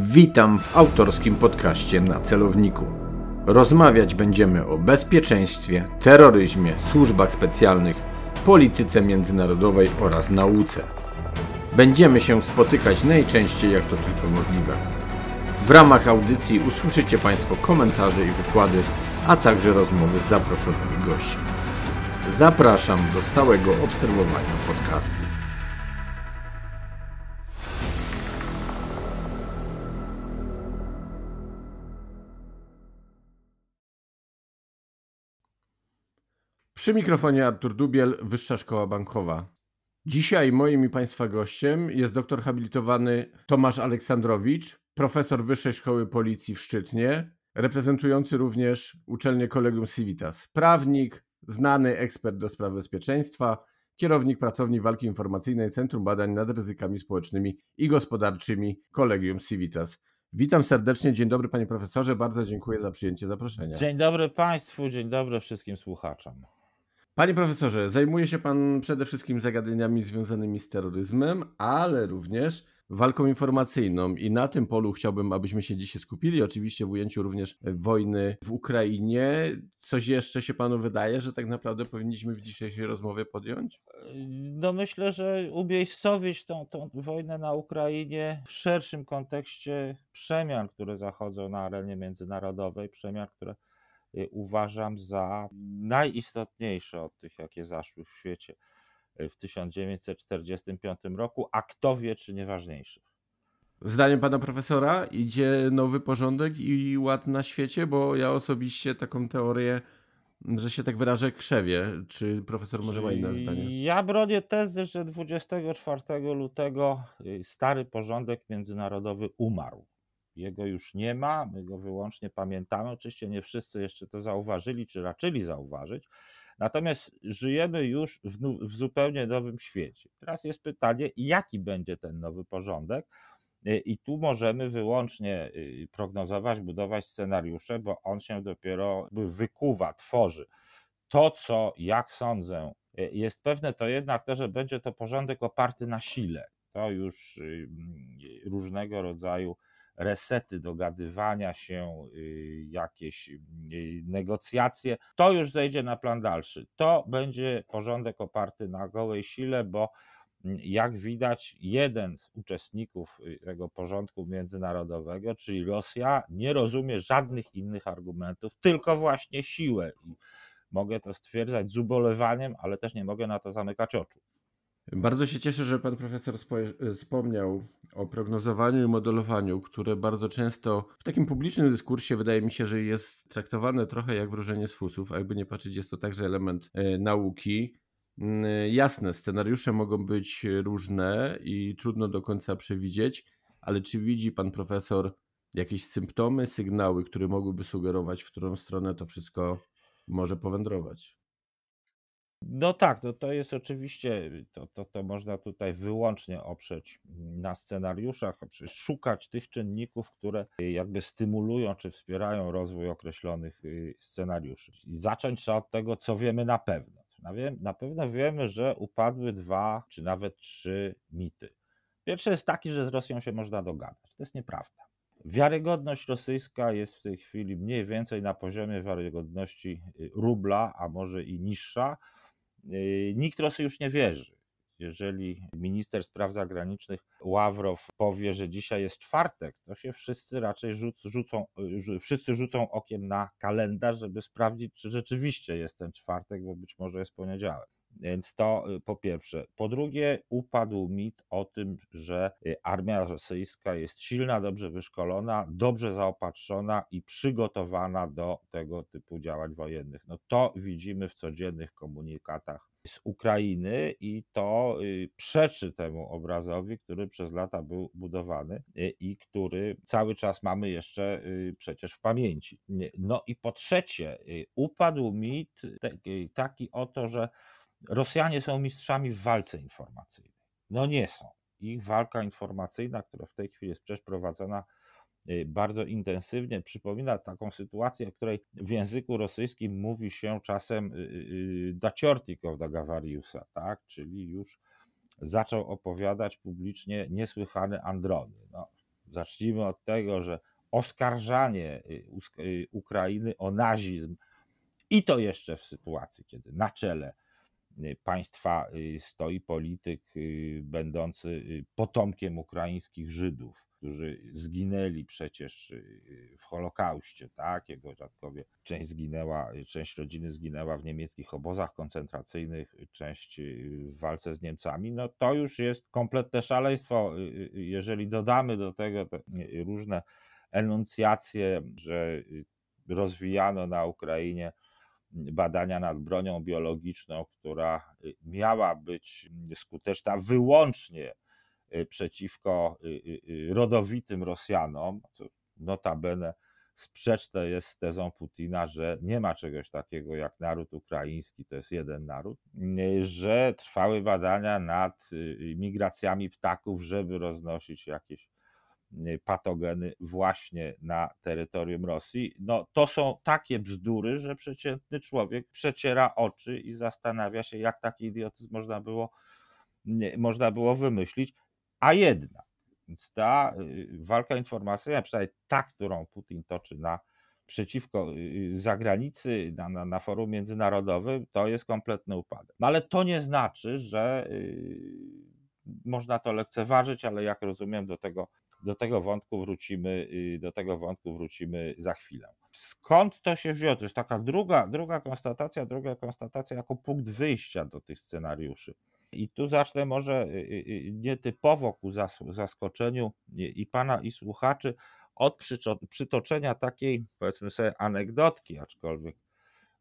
Witam w autorskim podcaście na celowniku. Rozmawiać będziemy o bezpieczeństwie, terroryzmie, służbach specjalnych, polityce międzynarodowej oraz nauce. Będziemy się spotykać najczęściej jak to tylko możliwe. W ramach audycji usłyszycie Państwo komentarze i wykłady, a także rozmowy z zaproszonymi gośćmi. Zapraszam do stałego obserwowania podcastu. Przy mikrofonie Artur Dubiel, Wyższa Szkoła Bankowa. Dzisiaj moim i Państwa gościem jest doktor habilitowany Tomasz Aleksandrowicz, profesor Wyższej Szkoły Policji w Szczytnie, reprezentujący również uczelnię Kolegium Civitas, prawnik, znany ekspert do spraw bezpieczeństwa, kierownik pracowni walki informacyjnej Centrum Badań nad Ryzykami Społecznymi i Gospodarczymi Kolegium Civitas. Witam serdecznie, dzień dobry panie profesorze, bardzo dziękuję za przyjęcie zaproszenia. Dzień dobry Państwu, dzień dobry wszystkim słuchaczom. Panie profesorze, zajmuje się pan przede wszystkim zagadnieniami związanymi z terroryzmem, ale również walką informacyjną i na tym polu chciałbym, abyśmy się dzisiaj skupili, oczywiście w ujęciu również wojny w Ukrainie. Coś jeszcze się panu wydaje, że tak naprawdę powinniśmy w dzisiejszej rozmowie podjąć? No myślę, że umiejscowić tą, tą wojnę na Ukrainie w szerszym kontekście przemian, które zachodzą na arenie międzynarodowej, przemian, które uważam za najistotniejsze od tych, jakie zaszły w świecie y, w 1945 roku, a kto wie, czy nieważniejszych. Zdaniem pana profesora idzie nowy porządek i ład na świecie, bo ja osobiście taką teorię, że się tak wyrażę, krzewie. Czy profesor może ma inne zdanie? Ja bronię tezy, że 24 lutego y, stary porządek międzynarodowy umarł. Jego już nie ma, my go wyłącznie pamiętamy. Oczywiście nie wszyscy jeszcze to zauważyli, czy raczyli zauważyć. Natomiast żyjemy już w, w zupełnie nowym świecie. Teraz jest pytanie, jaki będzie ten nowy porządek? I tu możemy wyłącznie y, prognozować, budować scenariusze, bo on się dopiero wykuwa, tworzy. To, co, jak sądzę, y, jest pewne, to jednak to, że będzie to porządek oparty na sile. To już y, różnego rodzaju resety, dogadywania się, y, jakieś y, negocjacje, to już zejdzie na plan dalszy. To będzie porządek oparty na gołej sile, bo mm, jak widać, jeden z uczestników y, tego porządku międzynarodowego, czyli Rosja, nie rozumie żadnych innych argumentów, tylko właśnie siłę. I mogę to stwierdzać z ubolewaniem, ale też nie mogę na to zamykać oczu. Bardzo się cieszę, że pan profesor wspomniał o prognozowaniu i modelowaniu, które bardzo często w takim publicznym dyskursie wydaje mi się, że jest traktowane trochę jak wróżenie z fusów, a jakby nie patrzeć, jest to także element e, nauki. Mm, jasne, scenariusze mogą być różne i trudno do końca przewidzieć, ale czy widzi pan profesor jakieś symptomy, sygnały, które mogłyby sugerować, w którą stronę to wszystko może powędrować? No tak, no to jest oczywiście, to, to, to można tutaj wyłącznie oprzeć na scenariuszach, szukać tych czynników, które jakby stymulują czy wspierają rozwój określonych y, scenariuszy. I zacząć trzeba od tego, co wiemy na pewno. Na pewno wiemy, że upadły dwa czy nawet trzy mity. Pierwszy jest taki, że z Rosją się można dogadać. To jest nieprawda. Wiarygodność rosyjska jest w tej chwili mniej więcej na poziomie wiarygodności y, rubla, a może i niższa nikt Rosji już nie wierzy. Jeżeli minister spraw zagranicznych Ławrow powie, że dzisiaj jest czwartek, to się wszyscy raczej rzucą, wszyscy rzucą okiem na kalendarz, żeby sprawdzić, czy rzeczywiście jest ten czwartek, bo być może jest poniedziałek. Więc to y, po pierwsze. Po drugie, upadł mit o tym, że y, armia rosyjska jest silna, dobrze wyszkolona, dobrze zaopatrzona i przygotowana do tego typu działań wojennych. No to widzimy w codziennych komunikatach z Ukrainy i to y, przeczy temu obrazowi, który przez lata był budowany i który cały czas mamy jeszcze przecież w pamięci. No i po trzecie, upadł mit taki oto, że Rosjanie są mistrzami w walce informacyjnej. No nie są. Ich walka informacyjna, która w tej chwili jest przecież prowadzona y, bardzo intensywnie, przypomina taką sytuację, o której w języku rosyjskim mówi się czasem y, y, daciortikow da Gawariusa, tak? czyli już zaczął opowiadać publicznie niesłychane androny. No, zacznijmy od tego, że oskarżanie Ukrainy o nazizm i to jeszcze w sytuacji, kiedy na czele Y, państwa y, stoi polityk y, będący potomkiem ukraińskich Żydów, którzy zginęli przecież w Holokauście, tak? Jego dziadkowie, część zginęła, część rodziny zginęła w niemieckich obozach koncentracyjnych, część w walce z Niemcami, no to już jest kompletne szaleństwo. Jeżeli dodamy do tego te różne enuncjacje, że rozwijano na Ukrainie badania nad bronią biologiczną, która y, miała być skuteczna wyłącznie y, przeciwko y, rodowitym Rosjanom, co notabene sprzeczne jest z tezą Putina, że nie ma czegoś takiego jak naród ukraiński, to jest jeden naród, że trwały badania nad migracjami ptaków, żeby roznosić jakieś Y, patogeny właśnie na terytorium Rosji. No, to są takie bzdury, że przeciętny człowiek przeciera oczy i zastanawia się, jak taki idiotyzm można było, można było wymyślić. A jednak, więc ta y, walka informacyjna, przynajmniej ta, którą Putin toczy na przeciwko y, zagranicy, na, na, na forum międzynarodowym, to jest kompletny upadek. No ale to nie znaczy, że można to lekceważyć, ale jak rozumiem, do tego do tego wątku wrócimy, y, do tego wątku wrócimy za chwilę. Skąd to się wzięło? To jest taka druga, druga konstatacja, druga konstatacja jako punkt wyjścia do tych scenariuszy. I tu zacznę może y, y, nietypowo ku zaskoczeniu i pana, i słuchaczy od przytoczenia takiej, powiedzmy sobie, anegdotki, aczkolwiek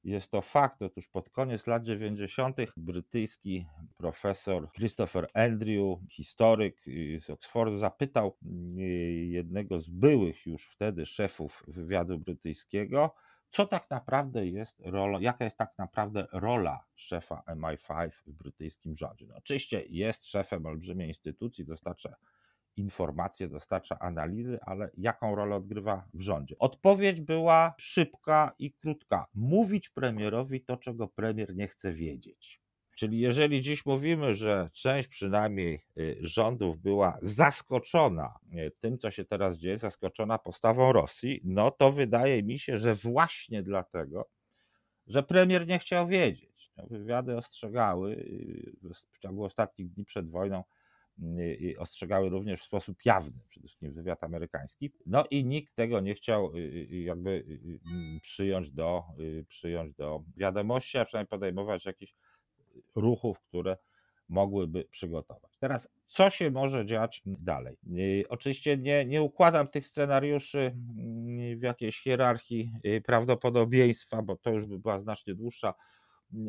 jest to fakt. Otóż pod koniec lat 90. brytyjski profesor Christopher Andrew, historyk z Oxfordu, zapytał y, jednego z byłych już wtedy szefów wywiadu brytyjskiego, co tak naprawdę jest rolą, jaka jest tak naprawdę rola szefa MI5 w brytyjskim rządzie. No, oczywiście jest szefem olbrzymiej instytucji, dostarcza informacje, dostarcza analizy, ale jaką rolę odgrywa w rządzie? Odpowiedź była szybka i krótka. Mówić premierowi to, czego premier nie chce wiedzieć. Czyli jeżeli dziś mówimy, że część przynajmniej y, rządów była zaskoczona y, tym, co się teraz dzieje, zaskoczona postawą Rosji, no to wydaje mi się, że właśnie dlatego, że premier nie chciał wiedzieć. No, wywiady ostrzegały y, w ciągu ostatnich dni przed wojną ostrzegały również w sposób jawny, przede wszystkim wywiad amerykański. No i nikt tego nie chciał y, y, y, jakby przyjąć do, przyjąć do wiadomości, a przynajmniej podejmować jakichś ruchów, które mogłyby przygotować. Teraz, co się może dziać dalej? Oczywiście nie, nie układam tych scenariuszy w jakiejś hierarchii prawdopodobieństwa, bo to już by była znacznie dłuższa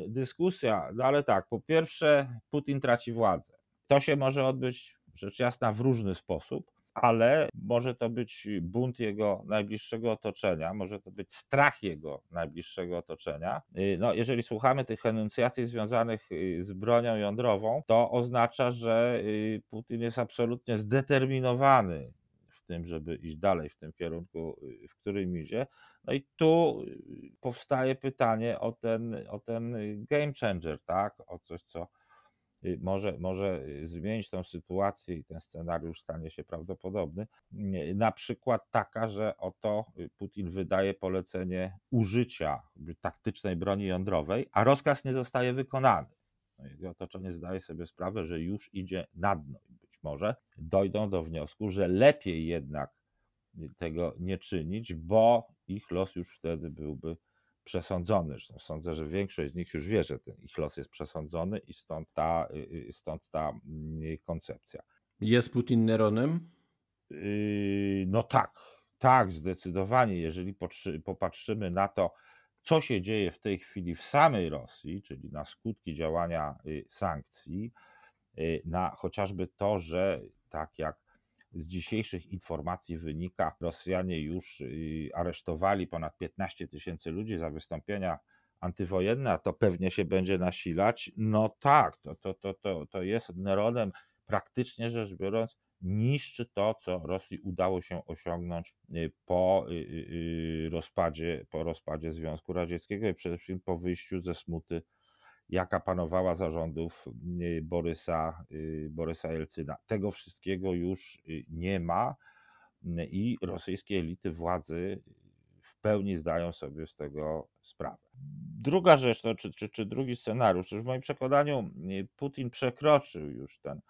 dyskusja, no ale tak, po pierwsze, Putin traci władzę. To się może odbyć, rzecz jasna, w różny sposób, ale może to być bunt jego najbliższego otoczenia, może to być strach jego najbliższego otoczenia. Y, no, jeżeli słuchamy tych enuncjacji związanych y, z bronią jądrową, to oznacza, że y, Putin jest absolutnie zdeterminowany w tym, żeby iść dalej w tym kierunku, w którym idzie. No i tu powstaje pytanie o ten, o ten game changer, tak? O coś, co może, może y, zmienić tą sytuację i ten scenariusz stanie się prawdopodobny. Y, na przykład taka, że oto Putin wydaje polecenie użycia taktycznej broni jądrowej, a rozkaz nie zostaje wykonany. No jego otoczenie zdaje sobie sprawę, że już idzie na dno i być może dojdą do wniosku, że lepiej jednak tego nie czynić, bo ich los już wtedy byłby przesądzony. Zresztą sądzę, że większość z nich już wie, że ten ich los jest przesądzony i stąd ta, y, y, stąd ta mm, koncepcja. Jest Putin Neronem? Yy, no tak, tak, zdecydowanie. Jeżeli popatrzymy na to, co się dzieje w tej chwili w samej Rosji, czyli na skutki działania y, sankcji, na chociażby to, że tak jak z dzisiejszych informacji wynika, Rosjanie już y, aresztowali ponad 15 tysięcy ludzi za wystąpienia antywojenne, a to pewnie się będzie nasilać. No tak, to, to, to, to, to jest Neronem praktycznie rzecz biorąc niszczy to, co Rosji udało się osiągnąć y, po y, rozpadzie, po rozpadzie Związku Radzieckiego i przede wszystkim po wyjściu ze smuty jaka panowała zarządów y, Borysa, y, Borysa Jelcyna. Tego wszystkiego już y, nie ma. i rosyjskie elity władzy w pełni zdają sobie z tego sprawę. Druga rzecz, to, czy, czy, czy drugi scenariusz, w moim przekonaniu Putin przekroczył już ten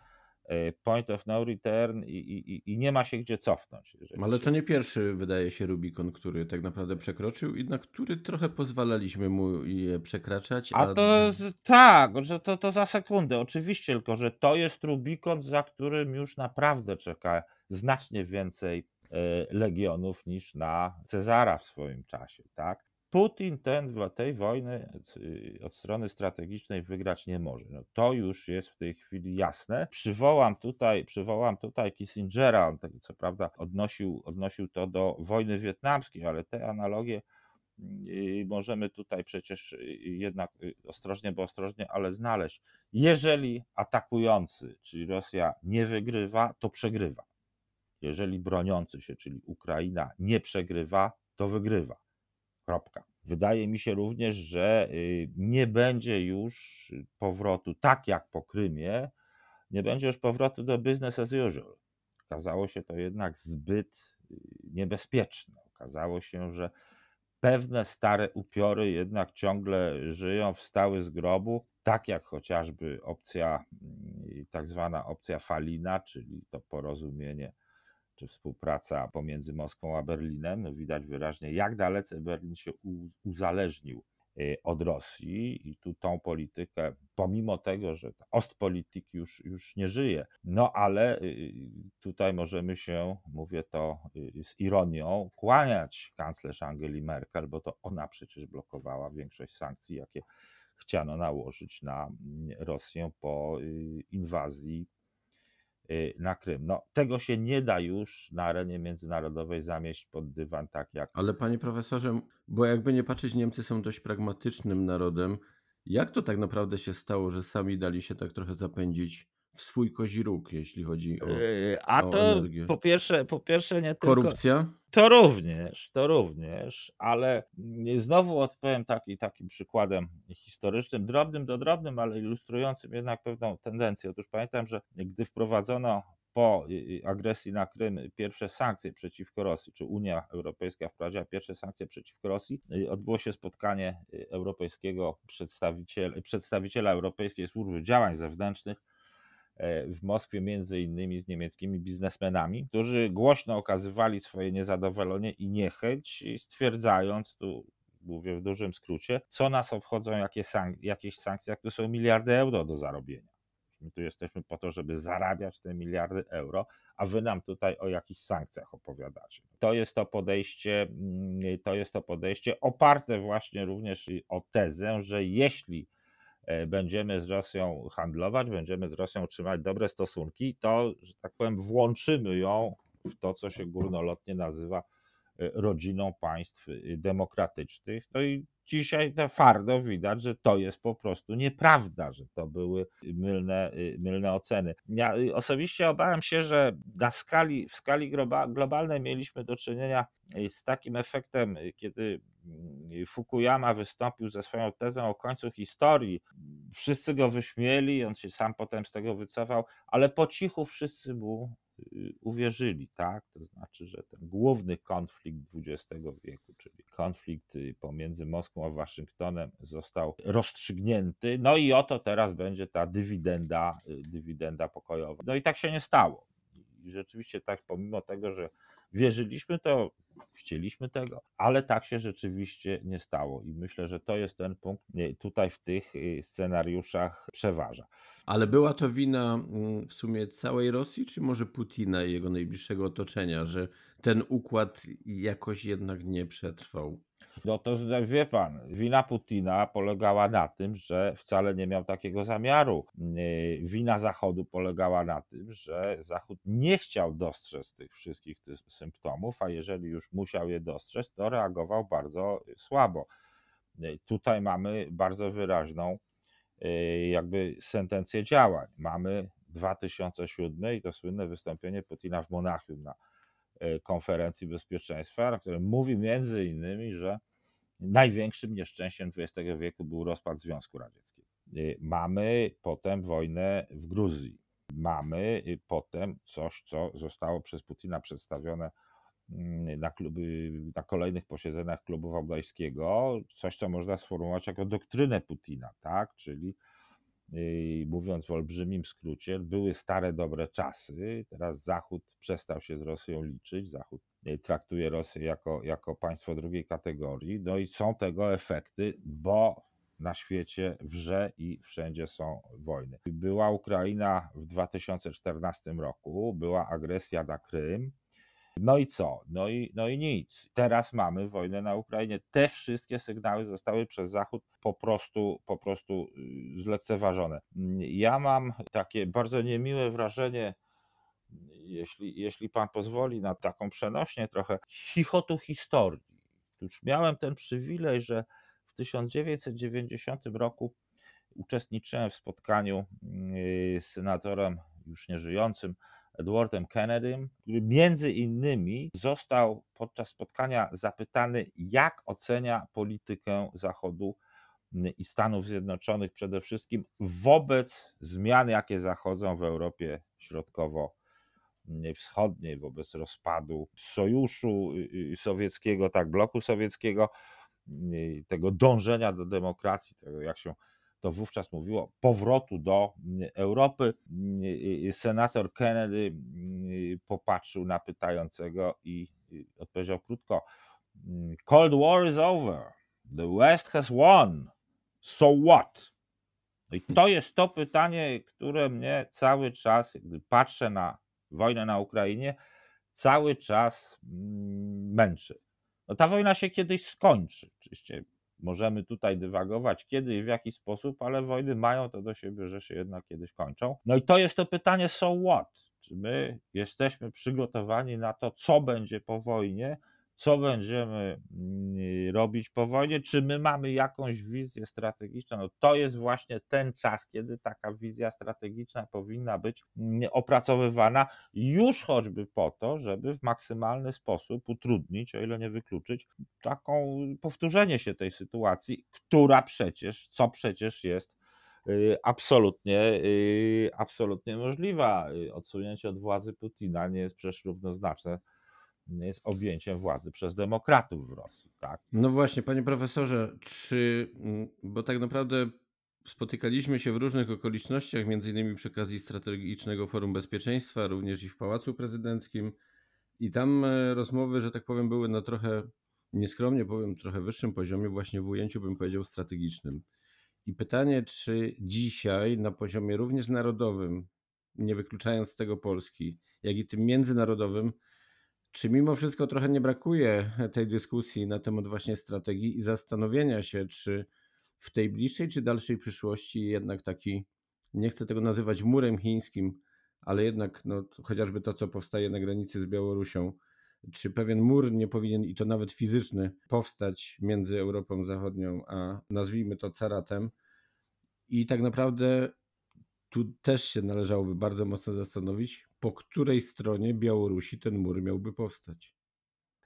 point of no return i, i, i nie ma się gdzie cofnąć. Ale to nie pierwszy, wydaje się, Rubikon, który tak naprawdę przekroczył i na który trochę pozwalaliśmy mu je przekraczać. A, a to tak, że to, to za sekundę, oczywiście, tylko że to jest Rubikon, za którym już naprawdę czeka znacznie więcej E, legionów niż na Cezara w swoim czasie. Tak? Putin ten, tej wojny y, od strony strategicznej wygrać nie może. No to już jest w tej chwili jasne. Przywołam tutaj, przywołam tutaj Kissingera, on co prawda odnosił, odnosił to do wojny wietnamskiej, ale te analogie y, możemy tutaj przecież y, jednak ostrożnie, bo ostrożnie, ale znaleźć. Jeżeli atakujący, czyli Rosja nie wygrywa, to przegrywa. Jeżeli broniący się, czyli Ukraina, nie przegrywa, to wygrywa. Kropka. Wydaje mi się również, że y, nie będzie już powrotu, tak jak po Krymie, nie będzie już powrotu do business as usual. Okazało się to jednak zbyt y, niebezpieczne. Okazało się, że pewne stare upiory jednak ciągle żyją, wstały z grobu, tak jak chociażby opcja, y, tak zwana opcja Falina, czyli to porozumienie czy współpraca pomiędzy Moskwą a Berlinem, no widać wyraźnie, jak dalece Berlin się uzależnił y, od Rosji. I tu tą politykę, pomimo tego, że Ostpolitik już, już nie żyje, no ale y, tutaj możemy się, mówię to y, z ironią, kłaniać kanclerz Angeli Merkel, bo to ona przecież blokowała większość sankcji, jakie chciano nałożyć na mm, Rosję po inwazji Y, na Krym. No, tego się nie da już na arenie międzynarodowej zamieść pod dywan tak jak. Ale panie profesorze, bo jakby nie patrzeć, Niemcy są dość pragmatycznym narodem. Jak to tak naprawdę się stało, że sami dali się tak trochę zapędzić w swój kozi róg, jeśli chodzi o. Yy, a o to energię? po pierwsze, po pierwsze nie tylko. Korupcja? To również, to również, ale znowu odpowiem taki, takim przykładem historycznym, drobnym do drobnym, ale ilustrującym jednak pewną tendencję. Otóż pamiętam, że gdy wprowadzono po agresji na Krym pierwsze sankcje przeciwko Rosji, czy Unia Europejska wprowadziła pierwsze sankcje przeciwko Rosji, y, odbyło się spotkanie europejskiego przedstawiciela, przedstawiciela Europejskiej Służby Działań Zewnętrznych w Moskwie, między innymi z niemieckimi biznesmenami, którzy głośno okazywali swoje niezadowolenie i niechęć, stwierdzając, tu mówię w dużym skrócie, co nas obchodzą jakie sank jakieś sankcje, jak to są miliardy euro do zarobienia. My tu jesteśmy po to, żeby zarabiać te miliardy euro, a wy nam tutaj o jakichś sankcjach opowiadacie. To jest to podejście, mm, to jest to podejście oparte właśnie również o tezę, że jeśli E, będziemy z Rosją handlować, będziemy z Rosją trzymać dobre stosunki, to, że tak powiem, włączymy ją w to, co się górnolotnie nazywa e, rodziną państw e, demokratycznych. No i dzisiaj twardo widać, że to jest po prostu nieprawda, że to były mylne, mylne oceny. Ja osobiście obawiam się, że na skali, w skali globalnej mieliśmy do czynienia z takim efektem, kiedy Fukuyama wystąpił ze swoją tezą o końcu historii. Wszyscy go wyśmieli, on się sam potem z tego wycofał, ale po cichu wszyscy mu y, uwierzyli, tak? To znaczy, że ten główny konflikt XX wieku, czyli konflikt y, pomiędzy Moskwą a Waszyngtonem został rozstrzygnięty. No i oto teraz będzie ta dywidenda, y, dywidenda pokojowa. No i tak się nie stało. Rzeczywiście tak, pomimo tego, że wierzyliśmy to, chcieliśmy tego, ale tak się rzeczywiście nie stało i myślę, że to jest ten punkt tutaj w tych y, scenariuszach przeważa. Ale była to wina mm, w sumie całej Rosji, czy może Putina i jego najbliższego otoczenia, że ten układ jakoś jednak nie przetrwał? No to wie pan, wina Putina polegała na tym, że wcale nie miał takiego zamiaru. Yy, wina Zachodu polegała na tym, że Zachód nie chciał dostrzec tych wszystkich tych symptomów, a jeżeli już musiał je dostrzec, to reagował bardzo słabo. Yy, tutaj mamy bardzo wyraźną yy, jakby sentencję działań. Mamy 2007 i to słynne wystąpienie Putina w Monachium na konferencji bezpieczeństwa, na którym mówi między innymi, że największym nieszczęściem XX wieku był rozpad Związku Radzieckiego. Y, mamy potem wojnę w Gruzji. mamy y, potem coś, co zostało przez Putina przedstawione mm, na, kluby, na kolejnych posiedzeniach klubu wałdajskiego, coś, co można sformułować jako doktrynę Putina, tak? czyli mówiąc w olbrzymim skrócie, były stare dobre czasy. Teraz Zachód przestał się z Rosją liczyć. Zachód y, traktuje Rosję jako, jako państwo drugiej kategorii. No i są tego efekty, bo na świecie wrze i wszędzie są wojny. Była Ukraina w 2014 roku, była agresja na Krym. No i co? No i, no i nic. Teraz mamy wojnę na Ukrainie. Te wszystkie sygnały zostały przez Zachód po prostu, po prostu y, zlekceważone. Ja mam takie bardzo niemiłe wrażenie, jeśli, jeśli pan pozwoli na taką przenośnie trochę, chichotu historii. Już miałem ten przywilej, że w 1990 roku uczestniczyłem w spotkaniu y, z senatorem już nieżyjącym Edwardem Kennedym, który między innymi został podczas spotkania zapytany, jak ocenia politykę Zachodu i Stanów Zjednoczonych przede wszystkim wobec zmian, jakie zachodzą w Europie Środkowo-Wschodniej, wobec rozpadu sojuszu y, y, sowieckiego, tak, bloku sowieckiego, y, tego dążenia do demokracji, tego jak się to wówczas mówiło, powrotu do mm, Europy. Mm, senator Kennedy mm, popatrzył na pytającego i odpowiedział krótko: Cold War is over. The West has won. So what? I to jest to pytanie, które mnie cały czas, gdy patrzę na wojnę na Ukrainie, cały czas męczy. No ta wojna się kiedyś skończy. Oczywiście Możemy tutaj dywagować, kiedy i w jaki sposób, ale wojny mają to do siebie, że się jednak kiedyś kończą. No i to jest to pytanie, so what? Czy my jesteśmy przygotowani na to, co będzie po wojnie, co będziemy mm, robić po wojnie, czy my mamy jakąś wizję strategiczną. No to jest właśnie ten czas, kiedy taka wizja strategiczna powinna być mm, opracowywana, już choćby po to, żeby w maksymalny sposób utrudnić, o ile nie wykluczyć, taką powtórzenie się tej sytuacji, która przecież, co przecież jest y, absolutnie, y, absolutnie możliwa. Y, odsunięcie od władzy Putina nie jest przecież równoznaczne jest objęciem władzy przez demokratów w Rosji. Tak? No właśnie, panie profesorze, czy, mm, bo tak naprawdę spotykaliśmy się w różnych okolicznościach, między innymi przy okazji Strategicznego Forum Bezpieczeństwa, również i w Pałacu Prezydenckim i tam e, rozmowy, że tak powiem, były na trochę, nieskromnie powiem, trochę wyższym poziomie, właśnie w ujęciu bym powiedział strategicznym. I pytanie, czy dzisiaj na poziomie również narodowym, nie wykluczając tego Polski, jak i tym międzynarodowym, czy mimo wszystko trochę nie brakuje tej dyskusji na temat właśnie strategii i zastanowienia się, czy w tej bliższej czy dalszej przyszłości jednak taki, nie chcę tego nazywać murem chińskim, ale jednak no, chociażby to, co powstaje na granicy z Białorusią, czy pewien mur nie powinien, i to nawet fizyczny, powstać między Europą Zachodnią a nazwijmy to caratem. I tak naprawdę tu też się należałoby bardzo mocno zastanowić, po której stronie Białorusi ten mur miałby powstać.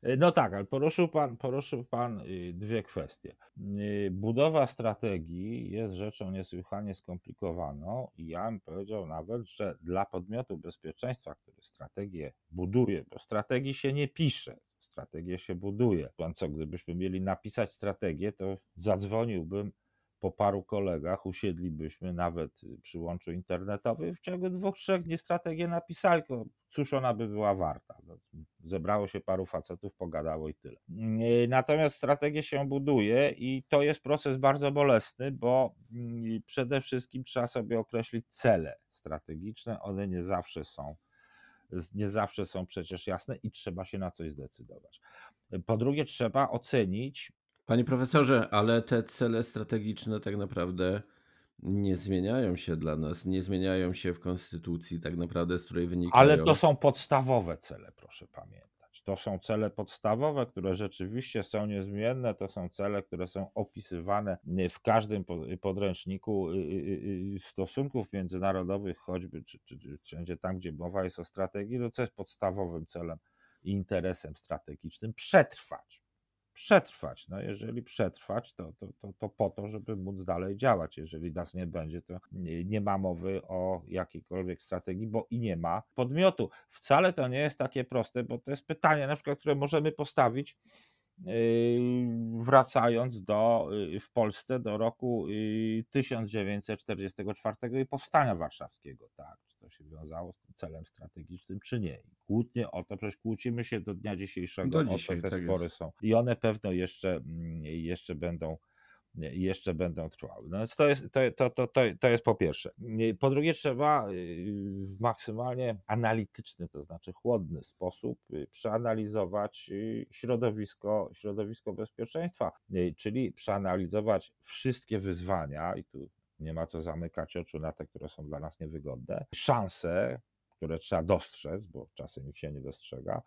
E, no tak, ale poruszył pan, poruszył pan y, dwie kwestie. Y, budowa strategii jest rzeczą niesłychanie skomplikowaną i ja bym powiedział nawet, że dla podmiotu bezpieczeństwa, który strategię buduje, bo strategii się nie pisze, strategię się buduje. Pan co, gdybyśmy mieli napisać strategię, to zadzwoniłbym po paru kolegach usiedlibyśmy nawet przy łączu internetowym w ciągu dwóch, trzech dni strategię napisali, cóż ona by była warta. No, zebrało się paru facetów, pogadało i tyle. Natomiast strategię się buduje i to jest proces bardzo bolesny, bo mm, przede wszystkim trzeba sobie określić cele strategiczne, one nie zawsze są nie zawsze są przecież jasne i trzeba się na coś zdecydować. Po drugie, trzeba ocenić Panie profesorze, ale te cele strategiczne tak naprawdę nie zmieniają się dla nas, nie zmieniają się w konstytucji, tak naprawdę, z której wynikają. Ale to są podstawowe cele, proszę pamiętać. To są cele podstawowe, które rzeczywiście są niezmienne. To są cele, które są opisywane w każdym podręczniku y, y, y, stosunków międzynarodowych, choćby czy, czy, czy wszędzie tam, gdzie mowa jest o strategii, to co jest podstawowym celem i interesem strategicznym? Przetrwać przetrwać. No jeżeli przetrwać, to, to, to, to po to, żeby móc dalej działać. Jeżeli nas nie będzie, to nie, nie ma mowy o jakiejkolwiek strategii, bo i nie ma podmiotu. Wcale to nie jest takie proste, bo to jest pytanie, na przykład, które możemy postawić wracając do, y, w Polsce do roku 1944 y, i powstania warszawskiego, tak, czy to się wiązało z tym celem strategicznym, czy nie. Kłótnie o to, przecież kłócimy się do dnia dzisiejszego, do dzisiaj, o to te tak spory jest. są. I one pewno jeszcze, mm, jeszcze będą jeszcze będą trwały. No to jest, to, to, to, to, to jest po pierwsze. Po drugie, trzeba y, w maksymalnie analityczny, to znaczy chłodny sposób y, przeanalizować y, środowisko, środowisko bezpieczeństwa, czyli przeanalizować wszystkie wyzwania, i tu nie ma co zamykać oczu na te, które są dla nas niewygodne, szanse, które trzeba dostrzec, bo czasem ich się nie dostrzega.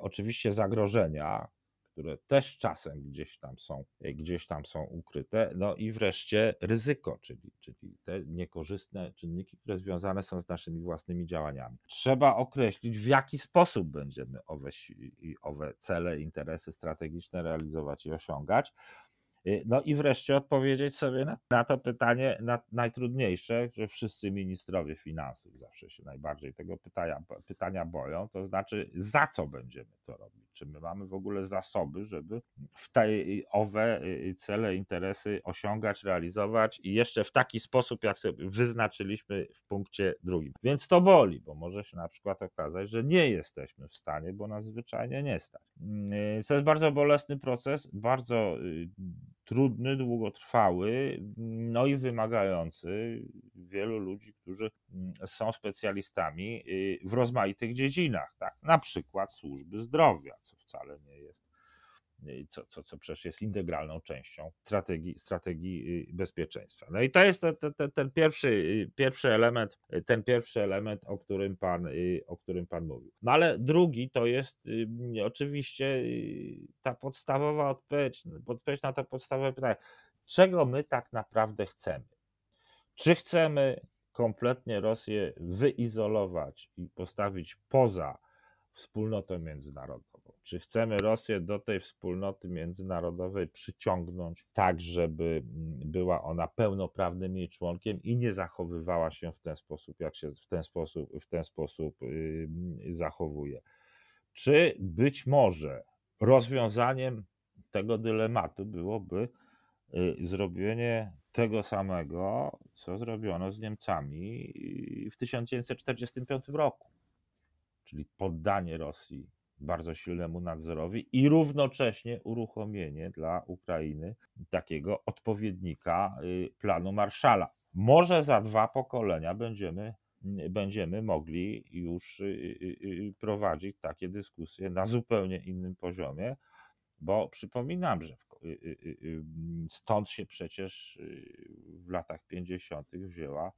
Oczywiście zagrożenia, które też czasem gdzieś tam są, e, gdzieś tam są ukryte. No i wreszcie ryzyko, czyli, czyli te niekorzystne czynniki, które związane są z naszymi własnymi działaniami. Trzeba określić, w jaki sposób będziemy owe, owe cele, interesy strategiczne realizować i osiągać. Y, no i wreszcie odpowiedzieć sobie na, na to pytanie na, najtrudniejsze, że wszyscy ministrowie finansów zawsze się najbardziej tego pytania, pytania boją, to znaczy za co będziemy to robić? Czy my mamy w ogóle zasoby, żeby w tej owe y, cele, interesy osiągać, realizować i jeszcze w taki sposób, jak sobie wyznaczyliśmy w punkcie drugim. Więc to boli, bo może się na przykład okazać, że nie jesteśmy w stanie, bo nas zwyczajnie nie stać. Y, to jest bardzo bolesny proces, bardzo trudny, długotrwały, no i wymagający wielu ludzi, którzy mm, są specjalistami y, w rozmaitych dziedzinach, tak? na przykład służby zdrowia, co wcale nie jest co, co, co przecież jest integralną częścią strategii, strategii y, bezpieczeństwa. No i to jest ten, ten, ten pierwszy, y, pierwszy element, y, ten pierwszy element, o którym pan, o którym pan mówił. No ale drugi to jest oczywiście ta podstawowa odpowiedź, odpowiedź na to podstawowe pytanie, czego my tak naprawdę chcemy? Czy chcemy kompletnie Rosję wyizolować i postawić poza wspólnotą międzynarodową. Czy chcemy Rosję do tej wspólnoty międzynarodowej przyciągnąć tak, żeby mm, była ona pełnoprawnym jej członkiem i nie zachowywała się w ten sposób, jak się w ten sposób, w ten sposób yy, zachowuje? Czy być może rozwiązaniem tego dylematu byłoby yy, zrobienie tego samego, co zrobiono z Niemcami w 1945 roku? czyli poddanie Rosji bardzo silnemu nadzorowi i równocześnie uruchomienie dla Ukrainy takiego odpowiednika y, planu Marszala. Może za dwa pokolenia będziemy, będziemy mogli już y, y, prowadzić takie dyskusje na zupełnie innym poziomie, bo przypominam, że stąd się przecież w latach 50. wzięła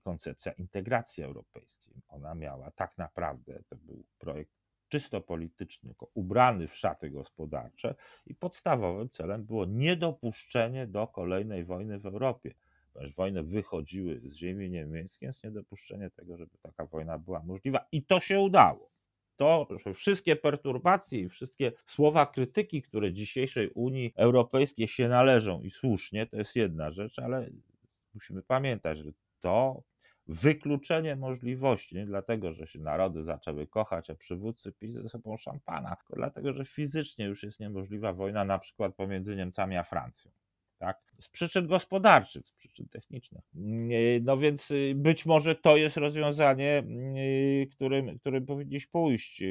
koncepcja integracji europejskiej. Ona miała tak naprawdę, to był projekt czysto polityczny, tylko ubrany w szaty gospodarcze i podstawowym celem było niedopuszczenie do kolejnej wojny w Europie. Ponieważ wojny wychodziły z ziemi niemieckiej, więc niedopuszczenie tego, żeby taka wojna była możliwa. I to się udało. To, że wszystkie perturbacje i wszystkie słowa krytyki, które dzisiejszej Unii Europejskiej się należą i słusznie, to jest jedna rzecz, ale musimy pamiętać, że to wykluczenie możliwości, nie dlatego, że się narody zaczęły kochać, a przywódcy pić ze sobą szampana, tylko dlatego, że fizycznie już jest niemożliwa wojna na przykład pomiędzy Niemcami a Francją. Tak? Z przyczyn gospodarczych, z przyczyn technicznych. No więc y, być może to jest rozwiązanie, y, którym, którym powinniśmy pójść.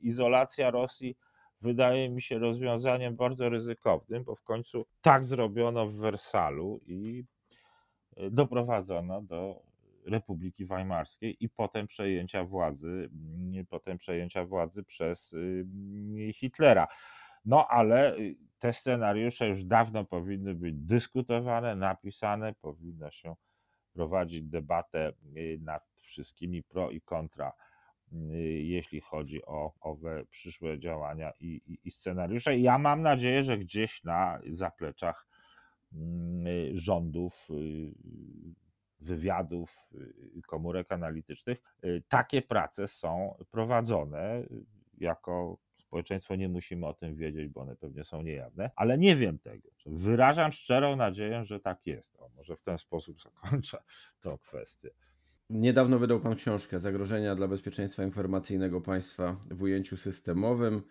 Izolacja Rosji wydaje mi się rozwiązaniem bardzo ryzykownym, bo w końcu tak zrobiono w Wersalu i doprowadzono do Republiki Weimarskiej i potem przejęcia władzy, mm, potem przejęcia władzy przez y, Hitlera. No ale y, te scenariusze już dawno powinny być dyskutowane, napisane, powinno się prowadzić debatę y, nad wszystkimi pro i kontra, jeśli chodzi o owe przyszłe działania i, i, i scenariusze. Ja mam nadzieję, że gdzieś na zapleczach Mm, rządów, wywiadów, y, komórek analitycznych, takie prace są prowadzone jako społeczeństwo nie musimy o tym wiedzieć, bo one pewnie są niejawne, ale nie wiem tego. Wyrażam szczerą nadzieję, że tak jest. O, może w ten sposób zakończę tą kwestię. Niedawno wydał Pan książkę Zagrożenia dla bezpieczeństwa informacyjnego państwa w ujęciu systemowym.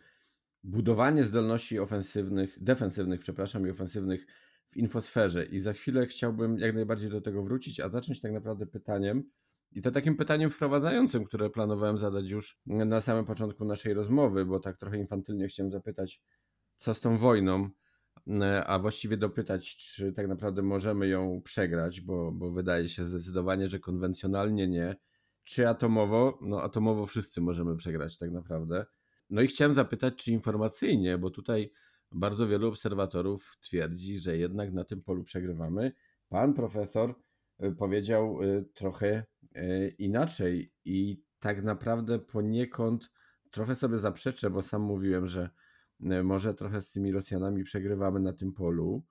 Budowanie zdolności ofensywnych, defensywnych, przepraszam, i ofensywnych w infosferze. I za chwilę chciałbym jak najbardziej do tego wrócić, a zacząć tak naprawdę pytaniem, i to takim pytaniem wprowadzającym, które planowałem zadać już na samym początku naszej rozmowy, bo tak trochę infantylnie chciałem zapytać, co z tą wojną, a właściwie dopytać, czy tak naprawdę możemy ją przegrać, bo, bo wydaje się zdecydowanie, że konwencjonalnie nie. Czy atomowo? No, atomowo wszyscy możemy przegrać tak naprawdę. No i chciałem zapytać, czy informacyjnie, bo tutaj bardzo wielu obserwatorów twierdzi, że jednak na tym polu przegrywamy. Pan profesor y, powiedział y, trochę y, inaczej i tak naprawdę poniekąd trochę sobie zaprzeczę, bo sam mówiłem, że może trochę z tymi Rosjanami przegrywamy na tym polu,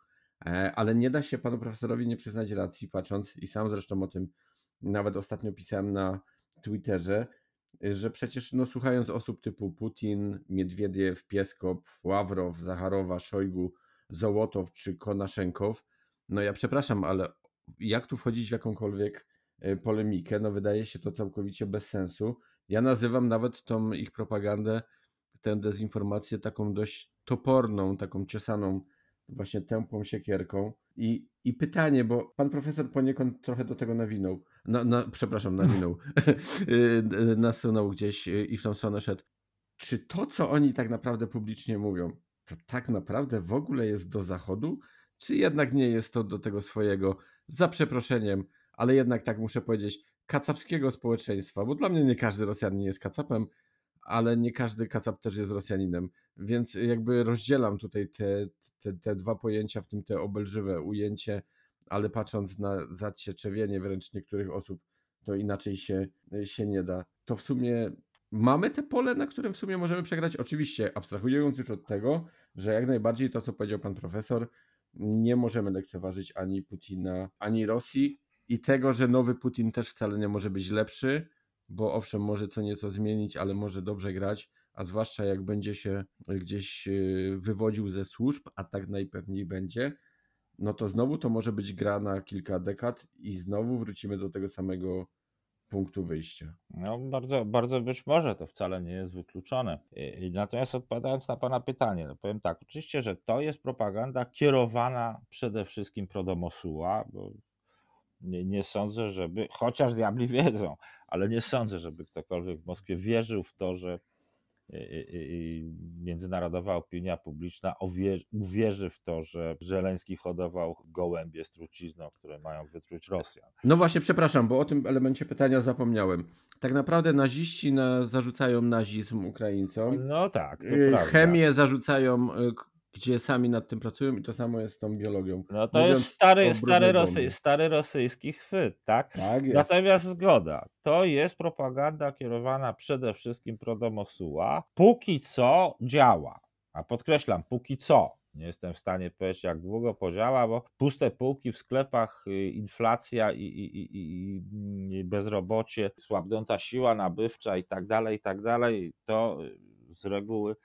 e, ale nie da się panu profesorowi nie przyznać racji, patrząc, i sam zresztą o tym nawet ostatnio pisałem na Twitterze, że przecież no, słuchając osób typu Putin, Miedwiediew, Pieskow, Ławrow, Zacharowa, Szojgu, Zołotow czy Konaszenkow, no ja przepraszam, ale jak tu wchodzić w jakąkolwiek e, polemikę, no wydaje się to całkowicie bez sensu. Ja nazywam nawet tą ich propagandę, tę dezinformację taką dość toporną, taką ciosaną właśnie tępą siekierką. I, I pytanie, bo pan profesor poniekąd trochę do tego nawinął na, na, przepraszam, nawinął, y, nasunął gdzieś y, i w tą stronę szedł. Czy to, co oni tak naprawdę publicznie mówią, to tak naprawdę w ogóle jest do Zachodu? Czy jednak nie jest to do tego swojego, za przeproszeniem, ale jednak tak muszę powiedzieć, kacapskiego społeczeństwa? Bo dla mnie nie każdy Rosjanin jest kacapem, ale nie każdy kacap też jest Rosjaninem. Więc jakby rozdzielam tutaj te, te, te dwa pojęcia, w tym te obelżywe ujęcie ale patrząc na zacietrzewienie wręcz niektórych osób, to inaczej się, się nie da. To w sumie mamy te pole, na którym w sumie możemy przegrać. Oczywiście, abstrahując już od tego, że jak najbardziej to, co powiedział pan profesor, nie możemy lekceważyć ani Putina, ani Rosji i tego, że nowy Putin też wcale nie może być lepszy, bo owszem, może co nieco zmienić, ale może dobrze grać, a zwłaszcza jak będzie się gdzieś y, wywodził ze służb, a tak najpewniej będzie, no to znowu to może być gra na kilka dekad i znowu wrócimy do tego samego punktu wyjścia. No, bardzo, bardzo być może to wcale nie jest wykluczone. Natomiast odpowiadając na Pana pytanie, no powiem tak, oczywiście, że to jest propaganda kierowana przede wszystkim pro domosuła, bo nie, nie sądzę, żeby, chociaż diabli wiedzą, ale nie sądzę, żeby ktokolwiek w Moskwie wierzył w to, że międzynarodowa opinia publiczna uwierzy w to, że Żeleński hodował gołębie z trucizną, które mają wytruć Rosjan. No właśnie, przepraszam, bo o tym elemencie pytania zapomniałem. Tak naprawdę naziści na, zarzucają nazizm Ukraińcom. No tak, to y, Chemię zarzucają y, gdzie sami nad tym pracują i to samo jest z tą biologią. No to Mówiąc jest stary, stary, rosy, stary rosyjski chwyt, tak? tak jest. Natomiast zgoda, to jest propaganda kierowana przede wszystkim pro domosuła. Póki co działa, a podkreślam, póki co. Nie jestem w stanie powiedzieć, jak długo podziała, bo puste półki w sklepach, y, inflacja i, i, i, i bezrobocie, słabnąca siła nabywcza i tak dalej, i tak dalej, to z reguły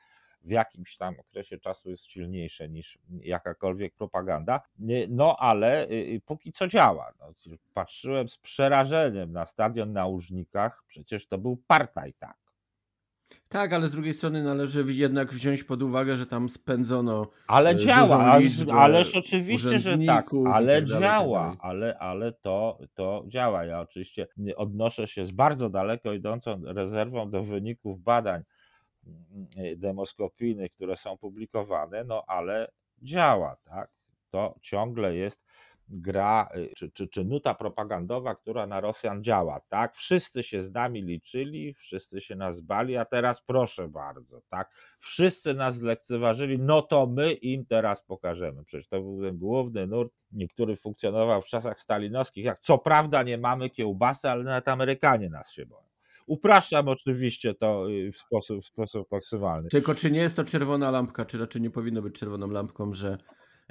w jakimś tam okresie czasu jest silniejsze niż jakakolwiek propaganda. No ale y, y, póki co działa. No, patrzyłem z przerażeniem na stadion na Łużnikach, przecież to był partaj tak. Tak, ale z drugiej strony należy jednak wziąć pod uwagę, że tam spędzono. Ale e, działa, ależ oczywiście, że tak, ale tak działa, tak ale, ale to, to działa. Ja oczywiście odnoszę się z bardzo daleko idącą rezerwą do wyników badań Y, demoskopijnych, które są publikowane, no ale działa, tak? To ciągle jest gra, y, czy, czy, czy nuta propagandowa, która na Rosjan działa, tak? Wszyscy się z nami liczyli, wszyscy się nas bali, a teraz proszę bardzo, tak? Wszyscy nas lekceważyli, no to my im teraz pokażemy. Przecież to był ten główny nurt, który funkcjonował w czasach stalinowskich, jak co prawda nie mamy kiełbasy, ale nawet Amerykanie nas się boją. Upraszczam oczywiście to y, w sposób, w sposób maksymalny. Tylko czy nie jest to czerwona lampka, czy raczej nie powinno być czerwoną lampką, że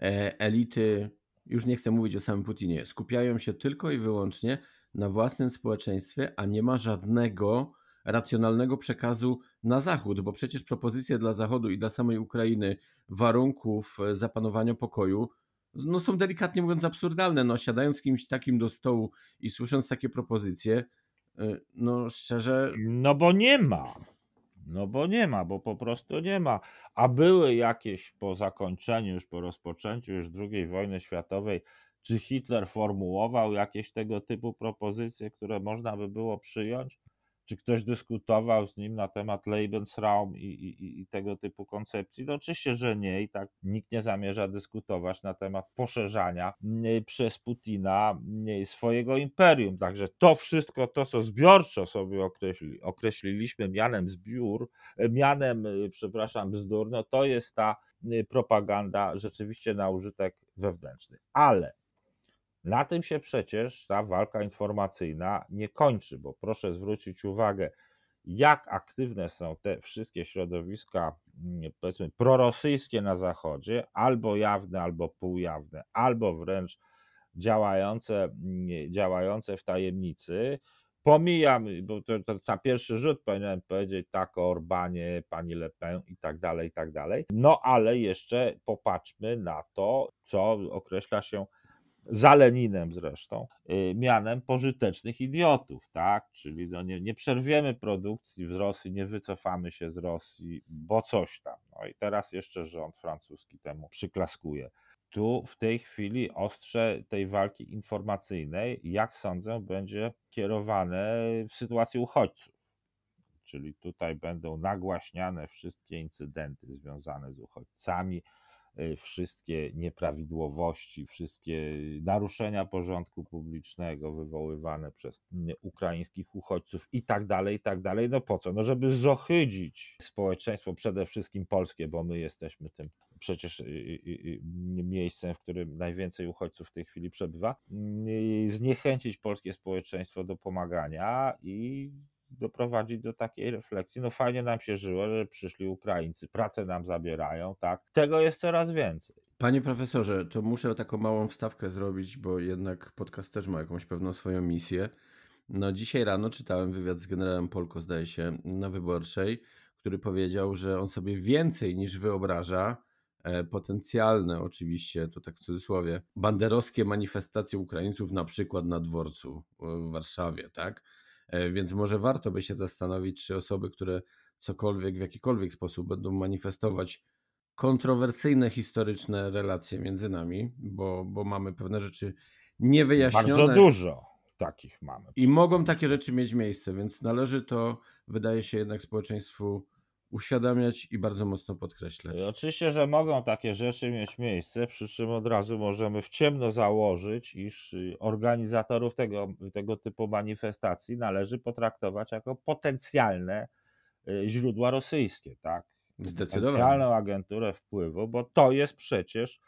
e, elity, już nie chcę mówić o samym Putinie, skupiają się tylko i wyłącznie na własnym społeczeństwie, a nie ma żadnego racjonalnego przekazu na Zachód, bo przecież propozycje dla Zachodu i dla samej Ukrainy warunków e, zapanowania pokoju no są delikatnie mówiąc absurdalne. No, siadając z kimś takim do stołu i słysząc takie propozycje, no szczerze. No bo nie ma. No bo nie ma, bo po prostu nie ma. A były jakieś po zakończeniu, już po rozpoczęciu już II wojny światowej, czy Hitler formułował jakieś tego typu propozycje, które można by było przyjąć? Czy ktoś dyskutował z nim na temat Lebensraum i, i, i, tego typu koncepcji? No oczywiście, że nie i tak nikt nie zamierza dyskutować na temat poszerzania mm, przez Putina mm, swojego imperium. Także to wszystko, to co zbiorczo sobie określi, określiliśmy mianem zbiór, mianem, y, przepraszam, bzdur, no to jest ta propaganda rzeczywiście na użytek wewnętrzny. Ale na tym się przecież ta walka informacyjna nie kończy, bo proszę zwrócić uwagę, jak aktywne są te wszystkie środowiska, mm, powiedzmy, prorosyjskie na Zachodzie, albo jawne, albo półjawne, albo wręcz działające, mm, działające w tajemnicy. Pomijam, bo to, to na pierwszy rzut powinienem powiedzieć tak o Orbanie, pani Le Pen i tak dalej, i tak dalej. No ale jeszcze popatrzmy na to, co określa się za Leninem zresztą, y, mianem pożytecznych idiotów, tak? Czyli no nie, nie przerwiemy produkcji w Rosji, nie wycofamy się z Rosji, bo coś tam. No i teraz jeszcze rząd francuski temu przyklaskuje. Tu w tej chwili ostrze tej walki informacyjnej, jak sądzę, będzie kierowane w sytuacji uchodźców. Czyli tutaj będą nagłaśniane wszystkie incydenty związane z uchodźcami, wszystkie nieprawidłowości, wszystkie naruszenia porządku publicznego wywoływane przez mm, ukraińskich uchodźców i tak dalej, i tak dalej. No po co? No żeby zohydzić społeczeństwo, przede wszystkim polskie, bo my jesteśmy tym przecież y, y, miejscem, w którym najwięcej uchodźców w tej chwili przebywa, zniechęcić polskie społeczeństwo do pomagania i doprowadzić do takiej refleksji. No fajnie nam się żyło, że przyszli Ukraińcy, pracę nam zabierają, tak? Tego jest coraz więcej. Panie profesorze, to muszę taką małą wstawkę zrobić, bo jednak podcast też ma jakąś pewną swoją misję. No dzisiaj rano czytałem wywiad z generałem Polko, zdaje się, na Wyborczej, który powiedział, że on sobie więcej niż wyobraża e, potencjalne, oczywiście, to tak w cudzysłowie, banderowskie manifestacje Ukraińców na przykład na dworcu w Warszawie, tak? E, więc może warto by się zastanowić, czy osoby, które cokolwiek, w jakikolwiek sposób będą manifestować kontrowersyjne historyczne relacje między nami, bo, bo mamy pewne rzeczy niewyjaśnione. Bardzo dużo takich mamy. I mogą takie rzeczy mieć miejsce, więc należy to, wydaje się, jednak społeczeństwu uświadamiać i bardzo mocno podkreślać. Oczywiście, że mogą takie rzeczy mieć miejsce, przy czym od razu możemy w ciemno założyć, iż y, organizatorów tego, tego typu manifestacji należy potraktować jako potencjalne y, źródła rosyjskie, tak? Zdecydowanie. Potencjalną agenturę wpływu, bo to jest przecież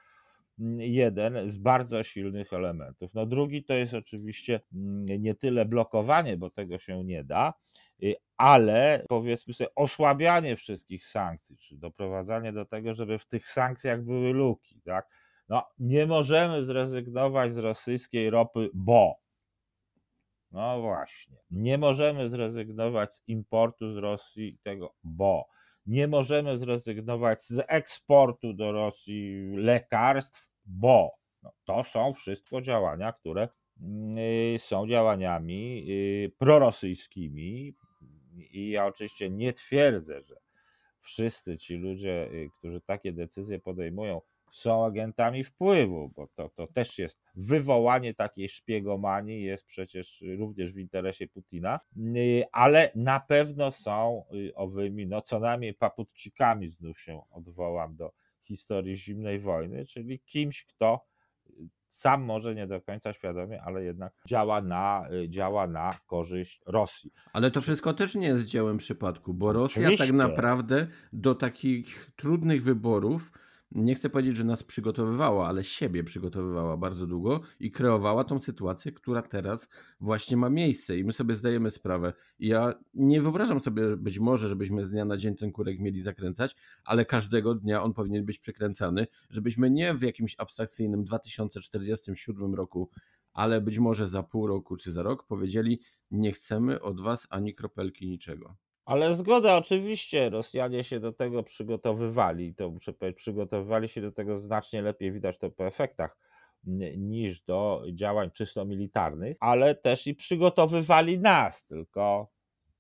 mm, jeden z bardzo silnych elementów. No drugi to jest oczywiście mm, nie tyle blokowanie, bo tego się nie da, ale powiedzmy sobie osłabianie wszystkich sankcji, czy doprowadzanie do tego, żeby w tych sankcjach były luki, tak? No, nie możemy zrezygnować z rosyjskiej ropy, bo. No właśnie. Nie możemy zrezygnować z importu z Rosji tego, bo. Nie możemy zrezygnować z eksportu do Rosji lekarstw, bo. No, to są wszystko działania, które mm, są działaniami y, prorosyjskimi, i ja oczywiście nie twierdzę, że wszyscy ci ludzie, y, którzy takie decyzje podejmują, są agentami wpływu, bo to, to też jest wywołanie takiej szpiegomanii, jest przecież również w interesie Putina, y, ale na pewno są y, owymi, no co najmniej paputczykami, znów się odwołam do historii zimnej wojny, czyli kimś, kto sam może nie do końca świadomie, ale jednak działa na, y, działa na korzyść Rosji. Ale to wszystko też nie jest dziełem przypadku, bo Rosja tak Oczywiście. tak naprawdę do takich trudnych wyborów nie chcę powiedzieć, że nas przygotowywała, ale siebie przygotowywała bardzo długo i kreowała tą sytuację, która teraz właśnie ma miejsce i my sobie zdajemy sprawę. ja nie wyobrażam sobie być może, żebyśmy z dnia na dzień ten kurek mieli zakręcać, ale każdego dnia on powinien być przekręcany, żebyśmy nie w jakimś abstrakcyjnym 2047 roku ale być może za pół roku czy za rok powiedzieli: Nie chcemy od was ani kropelki niczego. Ale zgoda, oczywiście, Rosjanie się do tego przygotowywali. To muszę powiedzieć, przygotowywali się do tego znacznie lepiej, widać to po efektach, niż do działań czysto militarnych, ale też i przygotowywali nas. Tylko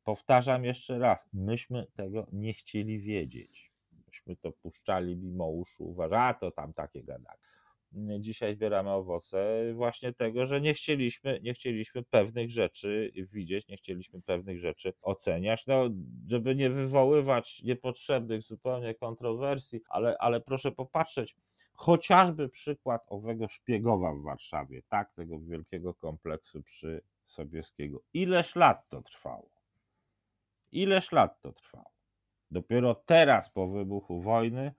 powtarzam jeszcze raz, myśmy tego nie chcieli wiedzieć. Myśmy to puszczali mimo uszu, uważa, to tam takie gadanie dzisiaj zbieramy owoce właśnie tego, że nie chcieliśmy, nie chcieliśmy pewnych rzeczy widzieć, nie chcieliśmy pewnych rzeczy oceniać, no, żeby nie wywoływać niepotrzebnych zupełnie kontrowersji, ale, ale proszę popatrzeć, chociażby przykład owego szpiegowa w Warszawie, tak, tego wielkiego kompleksu przy Sobieskiego. Ileż lat to trwało? Ileż lat to trwało? Dopiero teraz po wybuchu wojny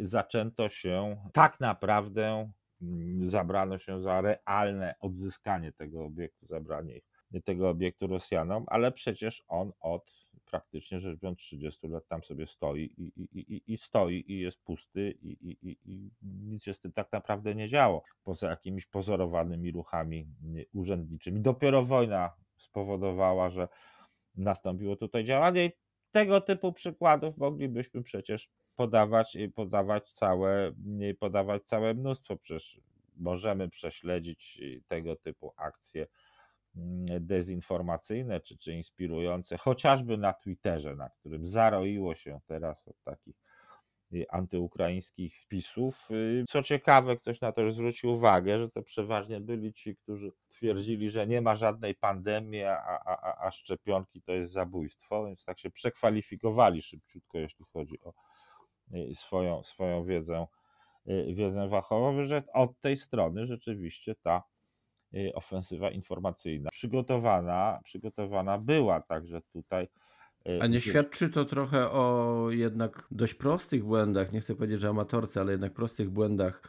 zaczęto się tak naprawdę mm, zabrano się za realne odzyskanie tego obiektu, zabranie tego obiektu Rosjanom, ale przecież on od praktycznie rzecz biorąc 30 lat tam sobie stoi i, i, i, i stoi i jest pusty i, i, i, nic się z tym tak naprawdę nie działo, poza jakimiś pozorowanymi ruchami y, urzędniczymi. Dopiero wojna spowodowała, że nastąpiło tutaj działanie i tego typu przykładów moglibyśmy przecież podawać, podawać, całe, podawać całe mnóstwo. Przecież możemy prześledzić tego typu akcje mm, dezinformacyjne czy, czy inspirujące, chociażby na Twitterze, na którym zaroiło się teraz od takich antyukraińskich pisów. Co ciekawe, ktoś na to zwrócił uwagę, że to przeważnie byli ci, którzy twierdzili, że nie ma żadnej pandemii, a, a, a szczepionki to jest zabójstwo, więc tak się przekwalifikowali szybciutko, jeśli chodzi o Y, swoją, swoją wiedzę, y, wiedzę fachową, że od tej strony rzeczywiście ta y, ofensywa informacyjna przygotowana, przygotowana była, także tutaj. A nie świadczy to trochę o jednak dość prostych błędach, nie chcę powiedzieć, że amatorce, ale jednak prostych błędach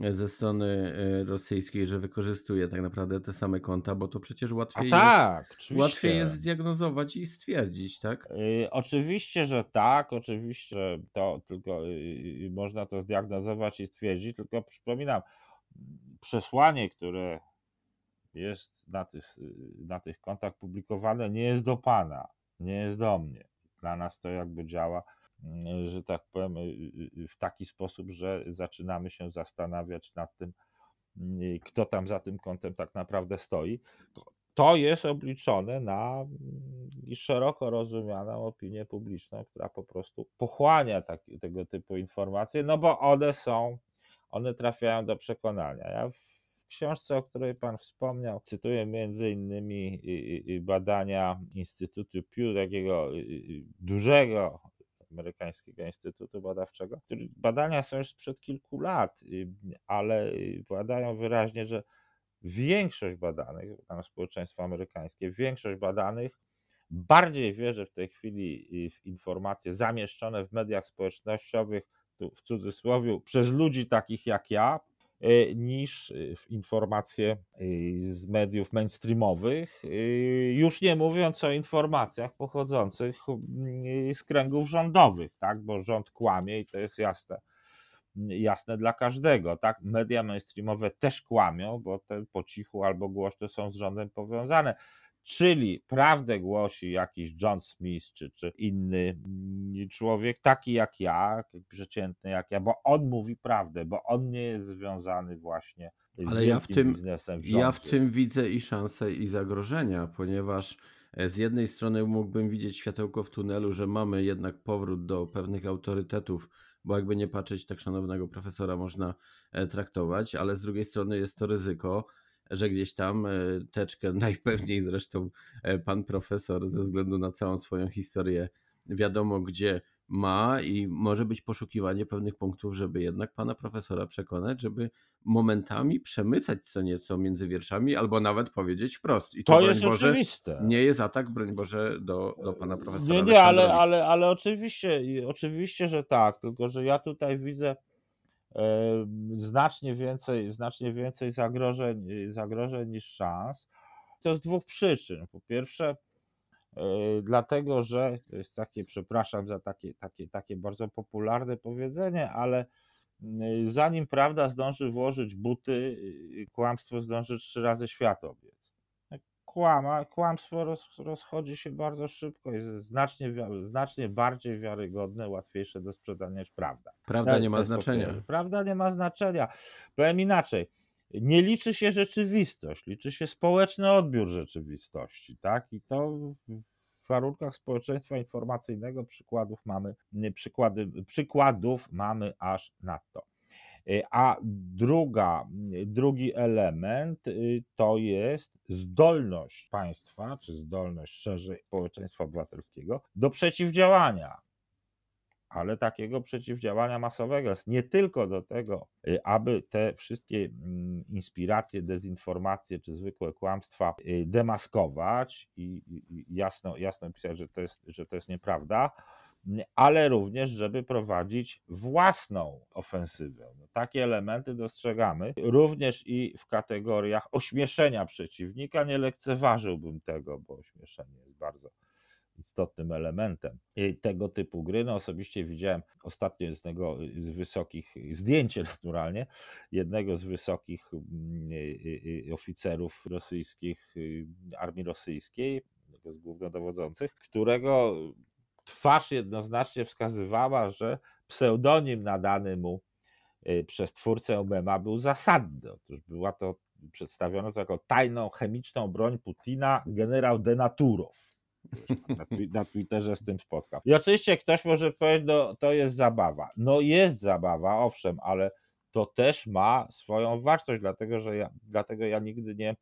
ze strony e, rosyjskiej, że wykorzystuje tak naprawdę te same konta, bo to przecież łatwiej, tak, jest, łatwiej jest zdiagnozować i stwierdzić, tak? Yy, oczywiście, że tak, oczywiście to tylko yy, można to zdiagnozować i stwierdzić, tylko przypominam, przesłanie, które jest na tych, na tych kontach publikowane, nie jest do Pana, nie jest do mnie. Dla nas to jakby działa Y, że tak powiem, y, y, w taki sposób, że zaczynamy się zastanawiać nad tym, kto tam za tym kątem tak naprawdę stoi. To jest obliczone na szeroko rozumianą opinię publiczną, która po prostu pochłania tak, tego typu informacje, no bo one są, one trafiają do przekonania. Ja w książce, o której Pan wspomniał, cytuję między innymi badania Instytutu Pew, takiego dużego Amerykańskiego Instytutu Badawczego. Badania są już sprzed kilku lat, y, ale y, badają wyraźnie, że większość badanych, tam społeczeństwo amerykańskie, większość badanych bardziej wierzy w tej chwili y, w informacje zamieszczone w mediach społecznościowych, tu w cudzysłowie, przez ludzi takich jak ja, niż e, w informacje e, z mediów mainstreamowych, już nie mówiąc o informacjach pochodzących z kręgów rządowych, tak? bo rząd kłamie i to jest jasne, jasne dla każdego. Tak? Media mainstreamowe też kłamią, bo te po cichu albo głośno są z rządem powiązane. Czyli prawdę głosi jakiś John Smith czy, czy inny mm, człowiek, taki jak ja, przeciętny jak ja, bo on mówi prawdę, bo on nie jest związany właśnie z Ale ja w tym, biznesem. W ja w tym widzę i szanse, i zagrożenia, ponieważ e, z jednej strony mógłbym widzieć światełko w tunelu, że mamy jednak powrót do pewnych autorytetów, bo jakby nie patrzeć, tak szanownego profesora można e, traktować, ale z drugiej strony jest to ryzyko, że gdzieś tam e, teczkę, najpewniej zresztą e, pan profesor, ze względu na całą swoją historię, wiadomo gdzie ma i może być poszukiwanie pewnych punktów, żeby jednak pana profesora przekonać, żeby momentami przemycać co nieco między wierszami, albo nawet powiedzieć wprost. I to, to jest Boże, oczywiste. Nie jest atak, broń Boże, do, do pana profesora. Nie, nie, ale, ale, ale oczywiście, oczywiście, że tak, tylko że ja tutaj widzę znacznie więcej, znacznie więcej zagrożeń, zagrożeń niż szans. To z dwóch przyczyn. Po pierwsze, e, dlatego, że to jest takie, przepraszam za takie, takie, takie bardzo popularne powiedzenie, ale y, zanim prawda zdąży włożyć buty, y, kłamstwo zdąży trzy razy świat obiec. Kłama, kłamstwo roz, rozchodzi się bardzo szybko, jest znacznie, znacznie bardziej wiarygodne, łatwiejsze do sprzedania niż prawda. Prawda nie ma znaczenia. Prawda nie ma znaczenia. Powiem inaczej. Nie liczy się rzeczywistość, liczy się społeczny odbiór rzeczywistości, tak? I to w warunkach społeczeństwa informacyjnego przykładów mamy, przykłady, przykładów mamy aż nadto. Y, a druga, drugi element y, to jest zdolność państwa, czy zdolność szerzej społeczeństwa obywatelskiego do przeciwdziałania. Ale takiego przeciwdziałania masowego jest nie tylko do tego, y, aby te wszystkie mm, inspiracje, dezinformacje czy zwykłe kłamstwa demaskować i, jasno, jasno pisać, że to jest, że to jest nieprawda, ale również, żeby prowadzić własną ofensywę. No, takie elementy dostrzegamy również i w kategoriach ośmieszenia przeciwnika. Nie lekceważyłbym tego, bo ośmieszenie jest bardzo istotnym elementem tego typu gry. No osobiście widziałem ostatnio jednego z wysokich, zdjęcie naturalnie, jednego z wysokich mm, y, y, oficerów rosyjskich, y, armii rosyjskiej, jednego z głównodowodzących, którego twarz jednoznacznie wskazywała, że pseudonim nadany mu y, przez twórcę mema był zasadny. Otóż była to przedstawiona jako tajną chemiczną broń Putina generał Denaturow. Na, na Twitterze z tym spotkał. I oczywiście ktoś może powiedzieć, no to jest zabawa. No jest zabawa, owszem, ale to też ma swoją wartość, dlatego że ja, dlatego ja nigdy nie,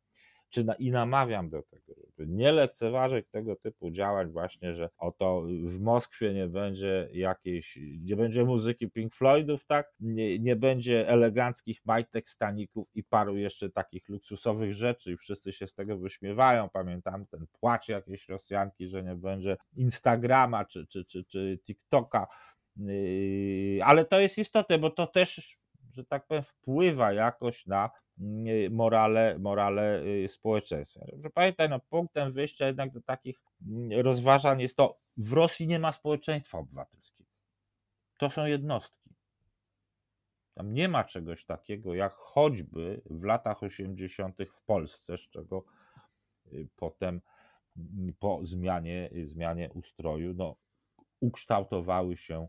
czy na, i namawiam do tego, nie lekceważyć tego typu działań właśnie, że oto w Moskwie nie będzie jakiejś, nie będzie muzyki Pink Floydów, tak, nie, nie będzie eleganckich majtek, staników i paru jeszcze takich luksusowych rzeczy i wszyscy się z tego wyśmiewają, pamiętam ten płacz jakiejś Rosjanki, że nie będzie Instagrama czy, czy, czy, czy TikToka, yy, ale to jest istotne, bo to też, że tak powiem, wpływa jakoś na morale, morale y, społeczeństwa. Pamiętaj, no, punktem wyjścia jednak do takich mm, rozważań jest to, w Rosji nie ma społeczeństwa obywatelskiego. To są jednostki. Tam nie ma czegoś takiego, jak choćby w latach 80. w Polsce, z czego y, potem mm, po zmianie, zmianie ustroju no, ukształtowały się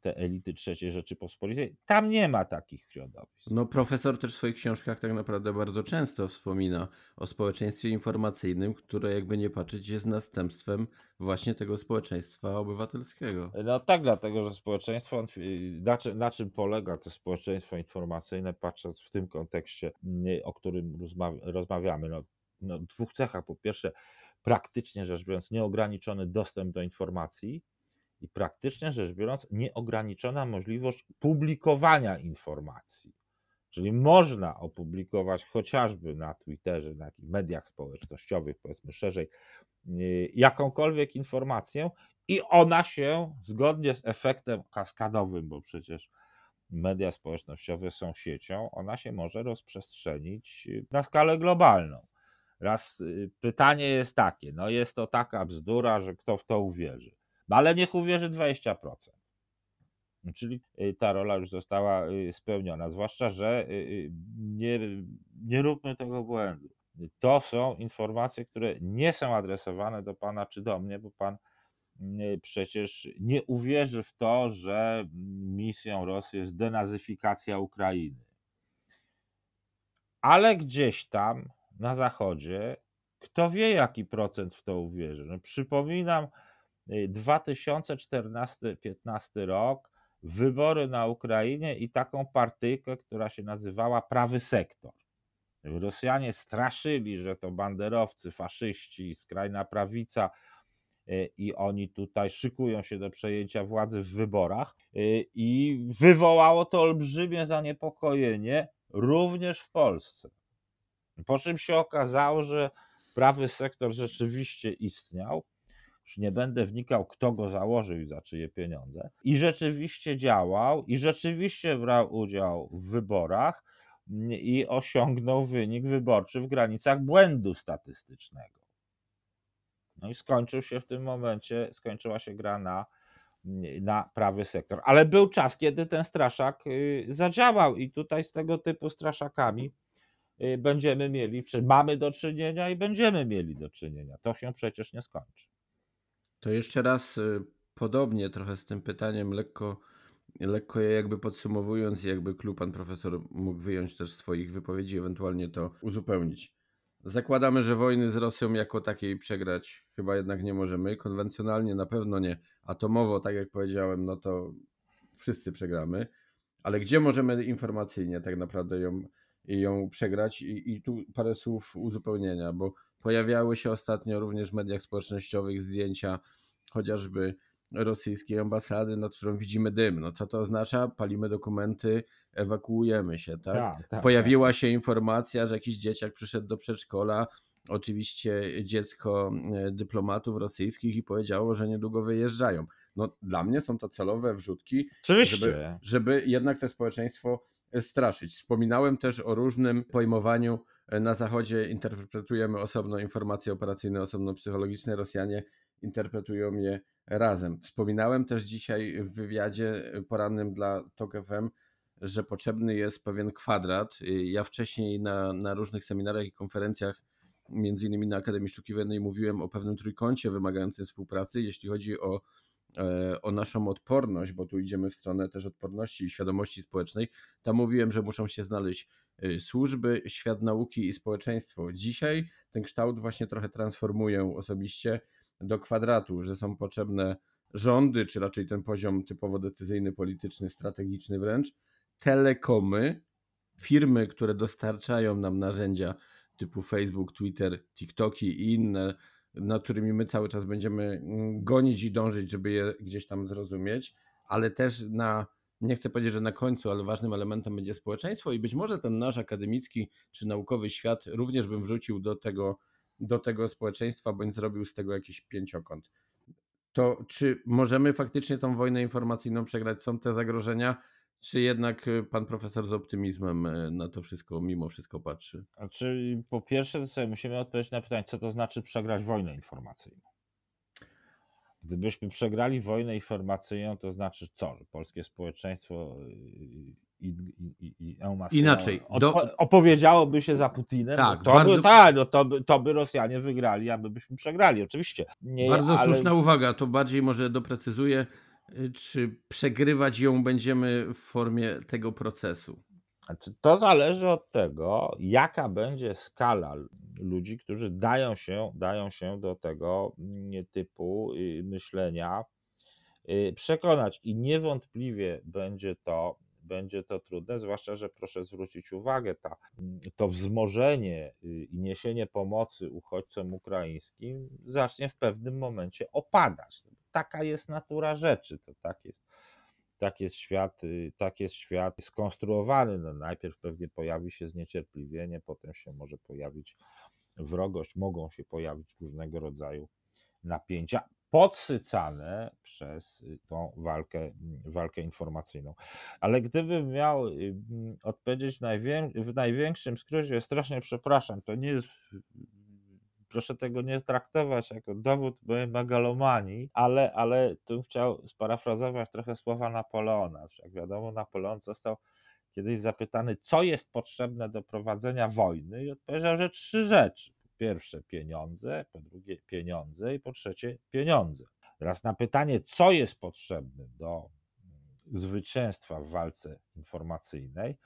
te elity trzeciej Rzeczypospolitej. Tam nie ma takich środowisk. No profesor też w swoich książkach tak naprawdę bardzo często wspomina o społeczeństwie informacyjnym, które jakby nie patrzeć jest następstwem właśnie tego społeczeństwa obywatelskiego. No tak, dlatego że społeczeństwo, na czym, na czym polega to społeczeństwo informacyjne, patrząc w tym kontekście, o którym rozmawiamy, no, no dwóch cechach. Po pierwsze, praktycznie rzecz biorąc, nieograniczony dostęp do informacji, i praktycznie rzecz biorąc, nieograniczona możliwość publikowania informacji. Czyli można opublikować chociażby na Twitterze, na mediach społecznościowych, powiedzmy szerzej, y, jakąkolwiek informację i ona się zgodnie z efektem kaskadowym, bo przecież media społecznościowe są siecią, ona się może rozprzestrzenić na skalę globalną. Raz y, pytanie jest takie, no jest to taka bzdura, że kto w to uwierzy. No ale niech uwierzy 20%. Czyli y, ta rola już została y, spełniona, zwłaszcza, że y, nie, nie róbmy tego błędu. To są informacje, które nie są adresowane do pana czy do mnie, bo pan przecież nie uwierzy w to, że misją Rosji jest denazyfikacja Ukrainy. Ale gdzieś tam na zachodzie, kto wie, jaki procent w to uwierzy. No, przypominam, 2014-15 rok, wybory na Ukrainie i taką partyjkę, która się nazywała Prawy Sektor. Rosjanie straszyli, że to banderowcy, faszyści, skrajna prawica e, i oni tutaj szykują się do przejęcia władzy w wyborach e, i wywołało to olbrzymie zaniepokojenie również w Polsce. Po czym się okazało, że prawy sektor rzeczywiście istniał, już nie będę wnikał, kto go założył i za czyje pieniądze. I rzeczywiście działał, i rzeczywiście brał udział w wyborach mm, i osiągnął wynik wyborczy w granicach błędu statystycznego. No i skończył się w tym momencie, skończyła się gra na na prawy sektor. Ale był czas, kiedy ten straszak y, zadziałał i tutaj z tego typu straszakami y, będziemy mieli, czy mamy do czynienia i będziemy mieli do czynienia. To się przecież nie skończy. To jeszcze raz y, podobnie trochę z tym pytaniem, lekko, lekko je jakby podsumowując, jakby klub pan profesor mógł wyjąć też swoich wypowiedzi, ewentualnie to uzupełnić. Zakładamy, że wojny z Rosją jako takiej przegrać chyba jednak nie możemy. Konwencjonalnie na pewno nie. Atomowo, tak jak powiedziałem, no to wszyscy przegramy. Ale gdzie możemy informacyjnie tak naprawdę ją, ją przegrać? I, I tu parę słów uzupełnienia, bo pojawiały się ostatnio również w mediach społecznościowych zdjęcia chociażby rosyjskiej ambasady, nad którą widzimy dym. No co to oznacza? Palimy dokumenty, ewakuujemy się, tak? Tak, tak, Pojawiła się informacja, że jakiś dzieciak przyszedł do przedszkola, oczywiście dziecko e, dyplomatów rosyjskich i powiedziało, że niedługo wyjeżdżają. No dla mnie są to celowe wrzutki, Oczywiście. żeby, żeby jednak to społeczeństwo straszyć. Wspominałem też o różnym pojmowaniu. E, Na zachodzie interpretujemy osobno informacje operacyjne, osobno psychologiczne. Rosjanie interpretują je razem. Wspominałem też dzisiaj w wywiadzie porannym dla TOK FM, że potrzebny jest pewien kwadrat. Ja wcześniej na, na różnych seminariach i konferencjach, między innymi na Akademii Sztuki Wojennej, mówiłem o pewnym trójkącie wymagającym współpracy, jeśli chodzi o, e, o naszą odporność, bo tu idziemy w stronę też odporności i świadomości społecznej. Tam mówiłem, że muszą się znaleźć e, służby, świat nauki i społeczeństwo. Dzisiaj ten kształt właśnie trochę transformuję osobiście do kwadratu, że są potrzebne rządy, czy raczej ten poziom typowo decyzyjny, polityczny, strategiczny wręcz, telekomy, firmy, które dostarczają nam narzędzia typu Facebook, Twitter, TikToki i inne, nad którymi my cały czas będziemy mm, gonić i dążyć, żeby je gdzieś tam zrozumieć, ale też na, nie chcę powiedzieć, że na końcu, ale ważnym elementem będzie społeczeństwo i być może ten nasz akademicki czy naukowy świat również bym wrzucił do tego, do tego społeczeństwa, bądź zrobił z tego jakiś pięciokąt. To czy możemy faktycznie tą wojnę informacyjną przegrać? Są te zagrożenia? Czy jednak y, pan profesor z optymizmem y, na to wszystko, mimo wszystko patrzy? Znaczy, po pierwsze, sobie musimy odpowiedzieć na pytanie, co to znaczy przegrać wojnę informacyjną. Gdybyśmy przegrali wojnę informacyjną, to znaczy co? Polskie społeczeństwo y, i, i, i, i Inaczej, do- opowiedziałoby się za Putinem. Tak, no to, bardzo- by, tak no to, by, to by Rosjanie wygrali, a my byśmy przegrali, oczywiście. Nie, Bardzo ale- słuszna uwaga, to bardziej może doprecyzuję, y, czy przegrywać ją będziemy w formie tego procesu. Znaczy, to zależy od tego, jaka będzie skala ludzi, którzy dają się, dają się do tego mm, typu y, myślenia y, przekonać. I niewątpliwie będzie to, będzie to trudne, zwłaszcza, że proszę zwrócić uwagę, ta, to wzmożenie y, i niesienie pomocy uchodźcom ukraińskim zacznie w pewnym momencie opadać. Taka jest natura rzeczy, to tak jest tak jest świat, y, tak jest świat skonstruowany. No najpierw pewnie pojawi się zniecierpliwienie, potem się może pojawić wrogość, mogą się pojawić różnego rodzaju napięcia, podsycane przez y, tą walkę, mm, walkę informacyjną. Ale gdybym miał y, mm, odpowiedzieć w największym skrócie, strasznie przepraszam, to nie jest proszę tego nie traktować jako dowód mojej megalomanii, ale, ale tu chciał sparafrazować trochę słowa Napoleona. Jak wiadomo, Napoleon został kiedyś zapytany, co jest potrzebne do prowadzenia wojny i odpowiedział, że trzy rzeczy. Po pierwsze pieniądze, po drugie pieniądze i po trzecie pieniądze. Teraz na pytanie, co jest potrzebne do mm, zwycięstwa w walce informacyjnej,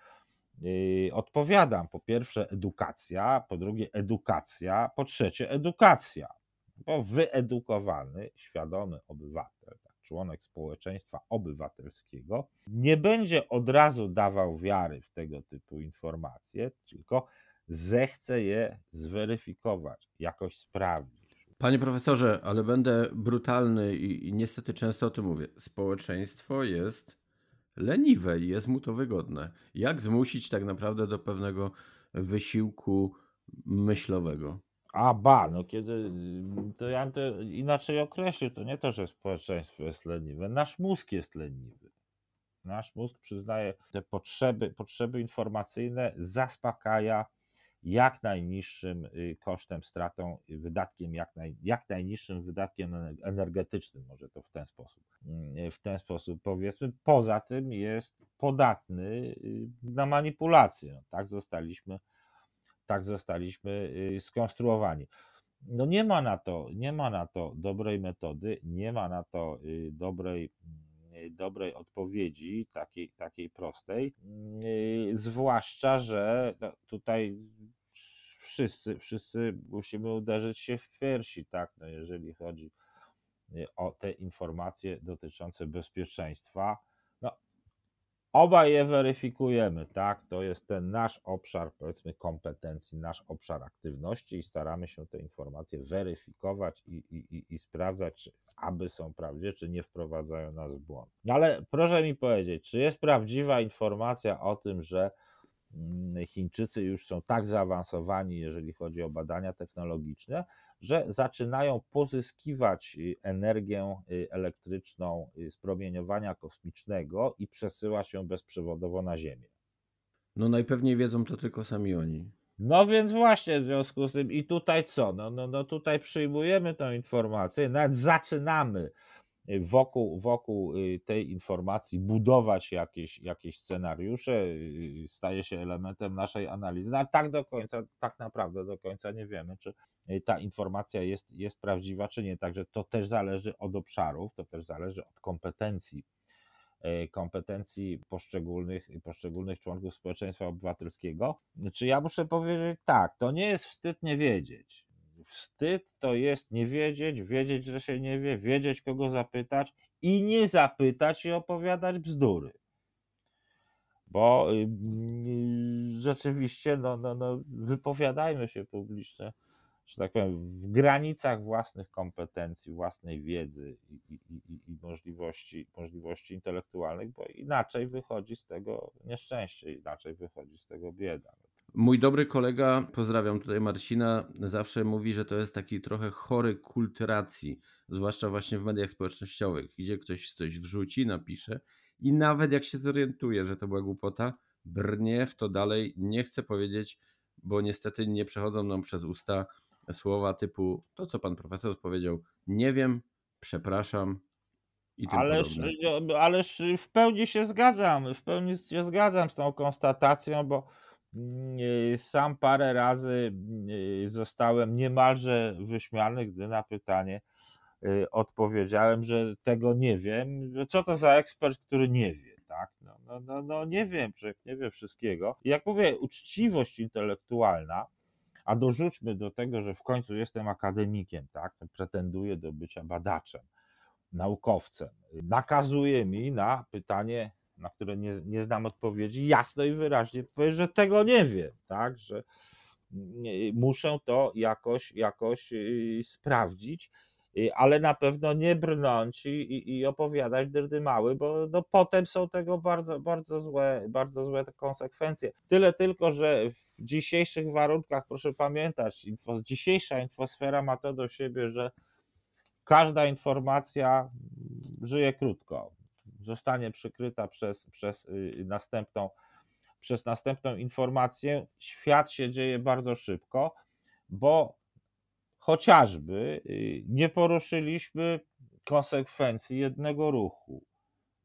odpowiadam. Po pierwsze edukacja, po drugie edukacja, po trzecie edukacja. Bo wyedukowany, świadomy obywatel, tak, członek społeczeństwa obywatelskiego, nie będzie od razu dawał wiary w tego typu informacje, tylko zechce je zweryfikować, jakoś sprawdzić. Panie profesorze, ale będę brutalny i, i niestety często o tym mówię. Społeczeństwo jest leniwe i jest mu to wygodne. Jak zmusić tak naprawdę do pewnego wysiłku myślowego? A ba, no kiedy, to ja to inaczej określił, to nie to, że społeczeństwo jest leniwe, nasz mózg jest leniwy. Nasz mózg przyznaje te potrzeby, potrzeby informacyjne, zaspokaja jak najniższym y, kosztem, stratą, wydatkiem, jak, naj, jak najniższym wydatkiem energetycznym, może to w ten sposób, mm, w ten sposób powiedzmy. Poza tym jest podatny y, na manipulację. No, tak zostaliśmy, tak zostaliśmy skonstruowani. No nie ma na to, nie ma na to dobrej metody, nie ma na to dobrej dobrej odpowiedzi, takiej, takiej prostej. Zwłaszcza, że no, tutaj wszyscy, wszyscy musimy uderzyć się w piersi, tak, no jeżeli chodzi yy, o te informacje dotyczące bezpieczeństwa. No, Obaj je weryfikujemy, tak? To jest ten nasz obszar, powiedzmy, kompetencji, nasz obszar aktywności i staramy się te informacje weryfikować i, i, i sprawdzać, czy aby są prawdziwe, czy nie wprowadzają nas w błąd. No ale proszę mi powiedzieć, czy jest prawdziwa informacja o tym, że Chińczycy już są tak zaawansowani, jeżeli chodzi o badania technologiczne, że zaczynają pozyskiwać y, energię y, elektryczną y, z promieniowania kosmicznego i przesyłać ją bezprzewodowo na Ziemię. No najpewniej wiedzą to tylko sami oni. No więc właśnie w związku z tym i tutaj co? No, no, no tutaj przyjmujemy tę informację, nawet zaczynamy wokół, wokół y, tej informacji budować jakieś, jakieś scenariusze, y, staje się elementem naszej analizy. No, ale tak do końca, tak naprawdę do końca nie wiemy, czy y, ta informacja jest, jest prawdziwa, czy nie. Także to też zależy od obszarów, to też zależy od kompetencji kompetencji poszczególnych, poszczególnych członków społeczeństwa obywatelskiego. Czy ja muszę powiedzieć tak, to nie jest wstyd nie wiedzieć. Wstyd to jest nie wiedzieć, wiedzieć, że się nie wie, wiedzieć kogo zapytać i nie zapytać i opowiadać bzdury. Bo yy, rzeczywiście, no, no, no, wypowiadajmy się publicznie, że tak powiem, w granicach własnych kompetencji, własnej wiedzy i, i, i, i możliwości, możliwości intelektualnych, bo inaczej wychodzi z tego nieszczęście, inaczej wychodzi z tego bieda. Mój dobry kolega, pozdrawiam tutaj Marcina, zawsze mówi, że to jest taki trochę chory kult racji, zwłaszcza właśnie w mediach społecznościowych, gdzie ktoś coś wrzuci, napisze i nawet jak się zorientuje, że to była głupota, brnie w to dalej, nie chce powiedzieć, bo niestety nie przechodzą nam przez usta słowa typu to, co pan profesor powiedział, nie wiem, przepraszam, i tym ależ, ależ w pełni się zgadzam, w pełni się zgadzam z tą konstatacją, bo sam parę razy yy, zostałem niemalże wyśmiany, gdy na pytanie yy, odpowiedziałem, że tego nie wiem. Co to za ekspert, który nie wie, tak? No, no, no, no nie wiem, że nie wie wszystkiego. Jak mówię, uczciwość intelektualna, a dorzućmy do tego, że w końcu jestem akademikiem, tak? Pretenduję do bycia badaczem, naukowcem. Nakazuje mi na pytanie na które nie, nie znam odpowiedzi, jasno i wyraźnie powie, że tego nie wiem, tak, że muszę to jakoś, jakoś y, sprawdzić, y, ale na pewno nie brnąć i, i opowiadać dyrdy mały, bo no, potem są tego bardzo, bardzo złe, bardzo złe konsekwencje. Tyle tylko, że w dzisiejszych warunkach, proszę pamiętać, info, dzisiejsza infosfera ma to do siebie, że każda informacja żyje krótko zostanie przykryta przez, przez y, następną przez następną informację. Świat się dzieje bardzo szybko, bo chociażby y, nie poruszyliśmy konsekwencji jednego ruchu.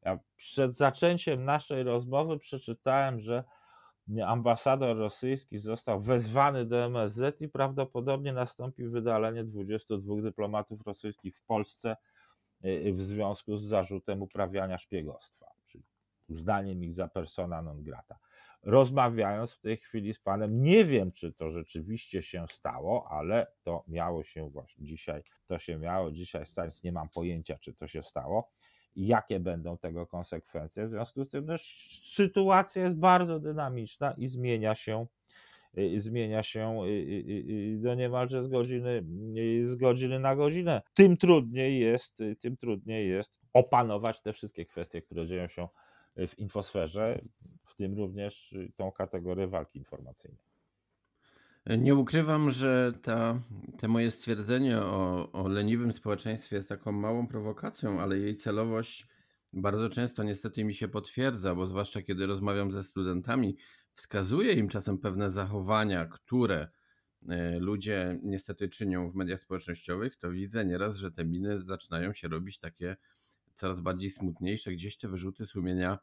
Ja przed zaczęciem naszej rozmowy przeczytałem, że ambasador rosyjski został wezwany do MSZ i prawdopodobnie nastąpi wydalenie 22 dyplomatów rosyjskich w Polsce Y, w związku z zarzutem uprawiania szpiegostwa, czyli uznaniem ich za persona non grata. Rozmawiając w tej chwili z panem, nie wiem, czy to rzeczywiście się stało, ale to miało się właśnie dzisiaj, to się miało dzisiaj stać, nie mam pojęcia, czy to się stało jakie będą tego konsekwencje. W związku z tym no, sytuacja jest bardzo dynamiczna i zmienia się Y, zmienia się do niemalże z godziny, z godziny na godzinę. Tym trudniej jest, tym trudniej jest opanować te wszystkie kwestie, które dzieją się w infosferze, w tym również tą kategorię walki informacyjnej. Nie ukrywam, że ta, te moje stwierdzenie o, o leniwym społeczeństwie jest taką małą prowokacją, ale jej celowość bardzo często niestety mi się potwierdza, bo zwłaszcza kiedy rozmawiam ze studentami wskazuje im czasem pewne zachowania, które e, ludzie niestety czynią w mediach społecznościowych, to widzę nieraz, że te miny zaczynają się robić takie coraz bardziej smutniejsze, gdzieś te wyrzuty sumienia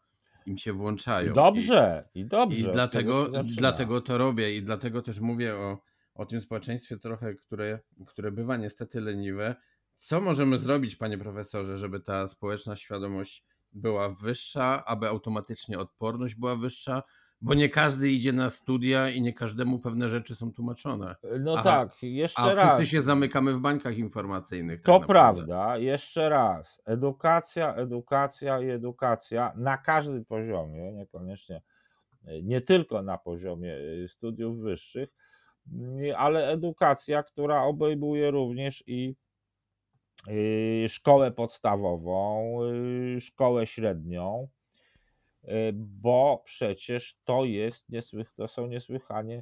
im się włączają. Dobrze, i, i dobrze. I dlatego, dlatego to robię i dlatego też mówię o, o tym społeczeństwie trochę, które, które bywa niestety leniwe. Co możemy zrobić, panie profesorze, żeby ta społeczna świadomość była wyższa, aby automatycznie odporność była wyższa, bo nie każdy idzie na studia i nie każdemu pewne rzeczy są tłumaczone. No Aha, tak, jeszcze a raz. A wszyscy się zamykamy w bańkach informacyjnych. Tak to prawda, jeszcze raz. Edukacja, edukacja i edukacja na każdym poziomie, niekoniecznie, nie tylko na poziomie y, studiów wyższych, y, ale edukacja, która obejmuje również i y, szkołę podstawową, szkołę średnią, bo przecież to jest niesłych, to są niesłychanie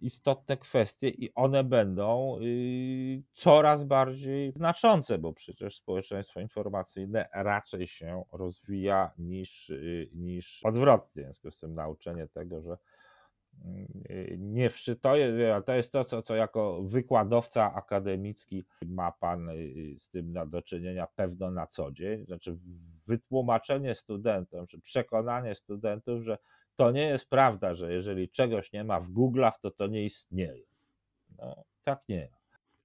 istotne kwestie i one będą y, coraz bardziej znaczące, bo przecież społeczeństwo informacyjne raczej się rozwija niż, y, niż odwrotnie. W związku z tym nauczenie tego, że nie to jest, to jest to, co, co jako wykładowca akademicki ma pan y, z tym do czynienia pewno na co dzień. Znaczy, wytłumaczenie studentom, czy przekonanie studentów, że to nie jest prawda, że jeżeli czegoś nie ma w Google'ach, to to nie istnieje. No, tak nie.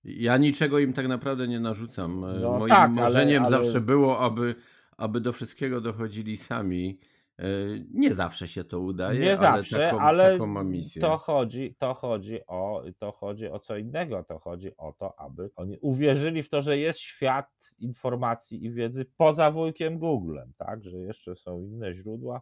Ja niczego im tak naprawdę nie narzucam. No, Moim tak, marzeniem ale, ale... zawsze było, aby, aby do wszystkiego dochodzili sami nie zawsze się to udaje, nie ale zawsze, taką, ale taką ma misję. To chodzi, to, chodzi o, to chodzi o co innego. To chodzi o to, aby oni uwierzyli w to, że jest świat informacji i wiedzy poza wujkiem Googlem, tak? Że jeszcze są inne źródła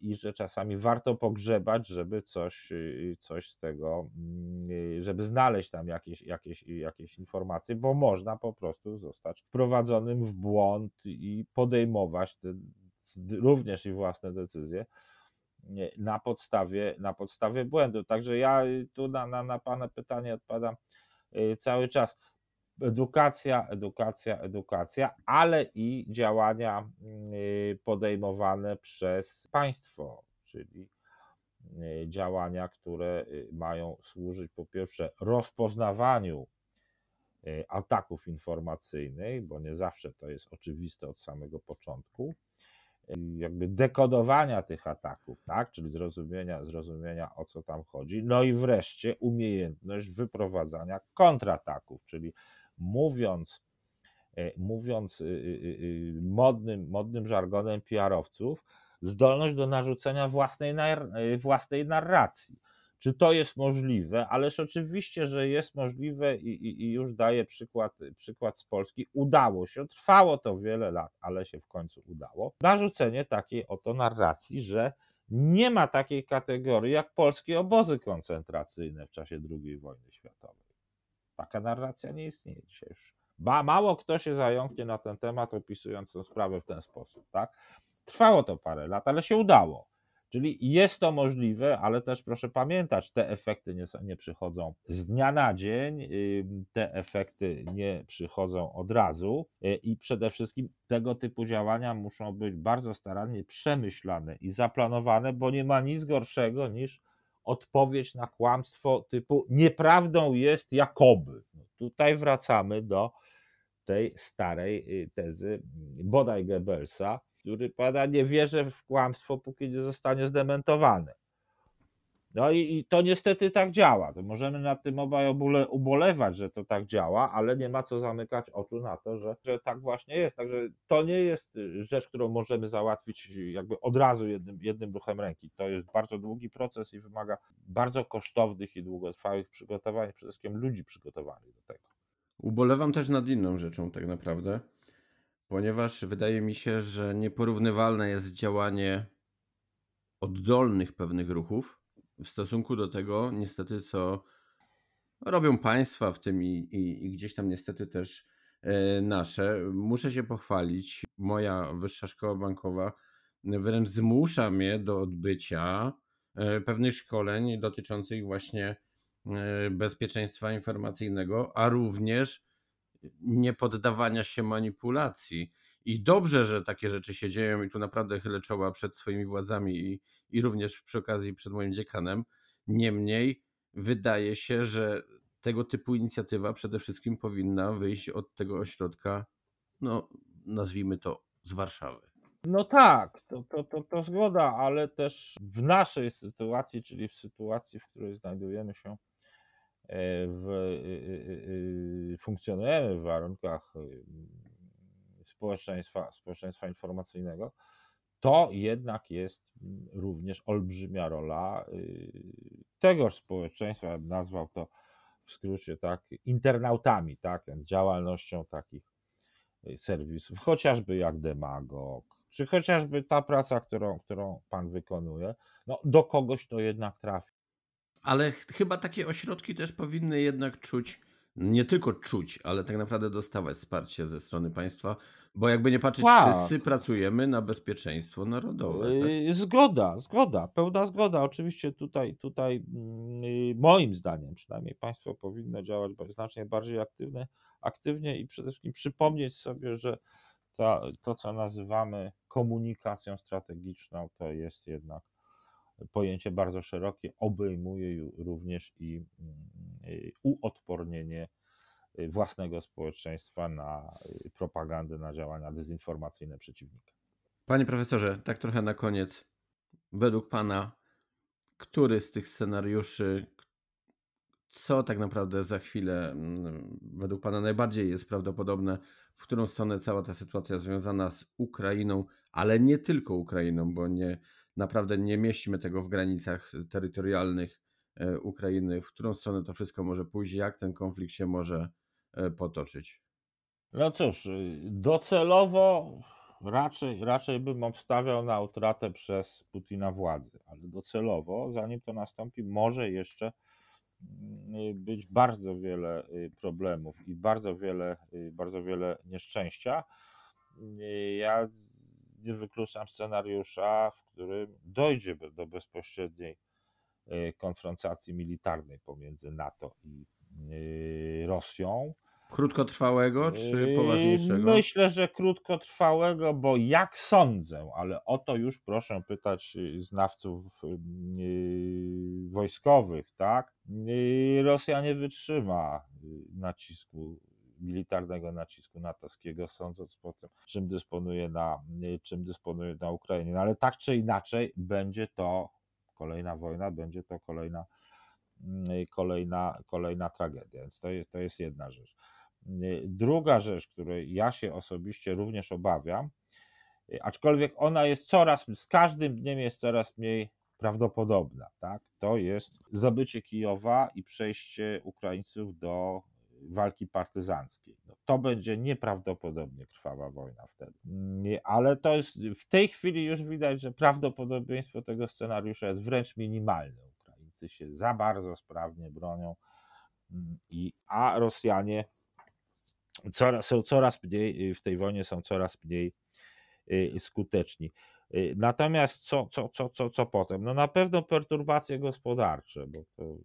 i że czasami warto pogrzebać, żeby coś, coś z tego, mm, żeby znaleźć tam jakieś, jakieś, jakieś informacje, bo można po prostu zostać wprowadzonym w błąd i podejmować te również i własne decyzje na podstawie, na podstawie błędu. Także ja tu na, na, na Pana pytanie odpowiadam y, cały czas. Edukacja, edukacja, edukacja, ale i działania y, podejmowane przez państwo, czyli y, działania, które mają służyć po pierwsze rozpoznawaniu ataków informacyjnych, bo nie zawsze to jest oczywiste od samego początku, jakby dekodowania tych ataków, tak? czyli zrozumienia, zrozumienia o co tam chodzi. No i wreszcie umiejętność wyprowadzania kontrataków, czyli mówiąc, e, mówiąc y, y, y, modnym, modnym żargonem PR-owców, zdolność do narzucenia własnej, własnej narracji czy to jest możliwe, ależ oczywiście, że jest możliwe i, i, i, już daję przykład, przykład z Polski. Udało się, trwało to wiele lat, ale się w końcu udało. Narzucenie takiej oto narracji, że nie ma takiej kategorii jak polskie obozy koncentracyjne w czasie II wojny światowej. Taka narracja nie istnieje dzisiaj już. Ba, mało kto się zająknie na ten temat, opisując tę sprawę w ten sposób. Tak? Trwało to parę lat, ale się udało. Czyli jest to możliwe, ale też proszę pamiętać, te efekty nie, nie przychodzą z dnia na dzień, te efekty nie przychodzą od razu y, i przede wszystkim tego typu działania muszą być bardzo starannie przemyślane i zaplanowane, bo nie ma nic gorszego niż odpowiedź na kłamstwo typu nieprawdą jest jakoby. No tutaj wracamy do tej starej y, tezy bodaj Goebbelsa, który pada, nie wierzę w kłamstwo, póki nie zostanie zdementowane. No i, i, to niestety tak działa. To możemy nad tym obaj obule, ubolewać, że to tak działa, ale nie ma co zamykać oczu na to, że, że tak właśnie jest. Także to nie jest y, rzecz, którą możemy załatwić jakby od razu jednym, jednym ruchem ręki. To jest bardzo długi proces i wymaga bardzo kosztownych i długotrwałych przygotowań, przede wszystkim ludzi przygotowanych do tego. Ubolewam też nad inną rzeczą tak naprawdę ponieważ wydaje mi się, że nieporównywalne jest działanie oddolnych pewnych ruchów w stosunku do tego, niestety, co robią państwa, w tym i, i, i gdzieś tam niestety też e, nasze. Muszę się pochwalić, moja wyższa szkoła bankowa wręcz zmusza mnie do odbycia e, pewnych szkoleń dotyczących właśnie e, bezpieczeństwa informacyjnego, a również nie poddawania się manipulacji. I dobrze, że takie rzeczy się dzieją, i tu naprawdę chylę czoła przed swoimi władzami i, i również przy okazji przed moim dziekanem. Niemniej wydaje się, że tego typu inicjatywa przede wszystkim powinna wyjść od tego ośrodka, no nazwijmy to z Warszawy. No tak, to, to, to, to zgoda, ale też w naszej sytuacji, czyli w sytuacji, w której znajdujemy się w, e, e, funkcjonujemy w warunkach społeczeństwa, społeczeństwa informacyjnego, to jednak jest również olbrzymia rola tegoż społeczeństwa, nazwał to w skrócie tak, internautami, tak, działalnością takich serwisów, chociażby jak demagog, czy chociażby ta praca, którą, którą pan wykonuje, no do kogoś to jednak trafi. Ale chyba takie ośrodki też powinny jednak czuć, nie tylko czuć, ale tak naprawdę dostawać wsparcie ze strony państwa, bo jakby nie patrzeć, tak. wszyscy pracujemy na bezpieczeństwo narodowe. Tak? Yy, zgoda, zgoda, pełna zgoda. Oczywiście tutaj, tutaj yy, moim zdaniem przynajmniej państwo powinno działać znacznie bardziej aktywne, aktywnie i przede wszystkim przypomnieć sobie, że to, co nazywamy komunikacją strategiczną, to jest jednak pojęcie bardzo szerokie, obejmuje również i mm, uodpornienie własnego społeczeństwa na propagandę, na działania dezinformacyjne przeciwnika. Panie profesorze, tak trochę na koniec, według Pana, który z tych scenariuszy, co tak naprawdę za chwilę mm, według Pana najbardziej jest prawdopodobne, w którą stronę cała ta sytuacja związana z Ukrainą, ale nie tylko Ukrainą, bo nie, naprawdę nie mieścimy tego w granicach terytorialnych e, Ukrainy, w którą stronę to wszystko może pójść, jak ten konflikt się może e, potoczyć. No cóż, docelowo raczej, raczej bym obstawiał na utratę przez Putina władzy, ale docelowo, zanim to nastąpi, może jeszcze Y, być bardzo wiele y, problemów i bardzo wiele, y, bardzo wiele nieszczęścia. Ja nie wykluczam scenariusza, w którym dojdzie do bezpośredniej konfrontacji militarnej pomiędzy NATO i Rosją. Krótkotrwałego czy poważniejszego? Myślę, że krótkotrwałego, bo jak sądzę, ale o to już proszę pytać znawców wojskowych, tak? Rosja nie wytrzyma nacisku militarnego nacisku natowskiego, sądząc po tym, czym dysponuje na, czym dysponuje na Ukrainie. No ale tak czy inaczej będzie to kolejna wojna, będzie to kolejna, kolejna, kolejna tragedia. Więc to jest, to jest jedna rzecz. Druga rzecz, której ja się osobiście również obawiam, aczkolwiek ona jest coraz, z każdym dniem jest coraz mniej prawdopodobna, tak? to jest zdobycie Kijowa i przejście Ukraińców do walki partyzanckiej. No, to będzie nieprawdopodobnie krwawa wojna wtedy. Ale to jest w tej chwili już widać, że prawdopodobieństwo tego scenariusza jest wręcz minimalne. Ukraińcy się za bardzo sprawnie bronią, mm, i, a Rosjanie coraz, są coraz mniej, y, w tej wojnie są coraz mniej y, skuteczni. Y, natomiast co, co, co, co, co potem? No na pewno perturbacje gospodarcze, bo to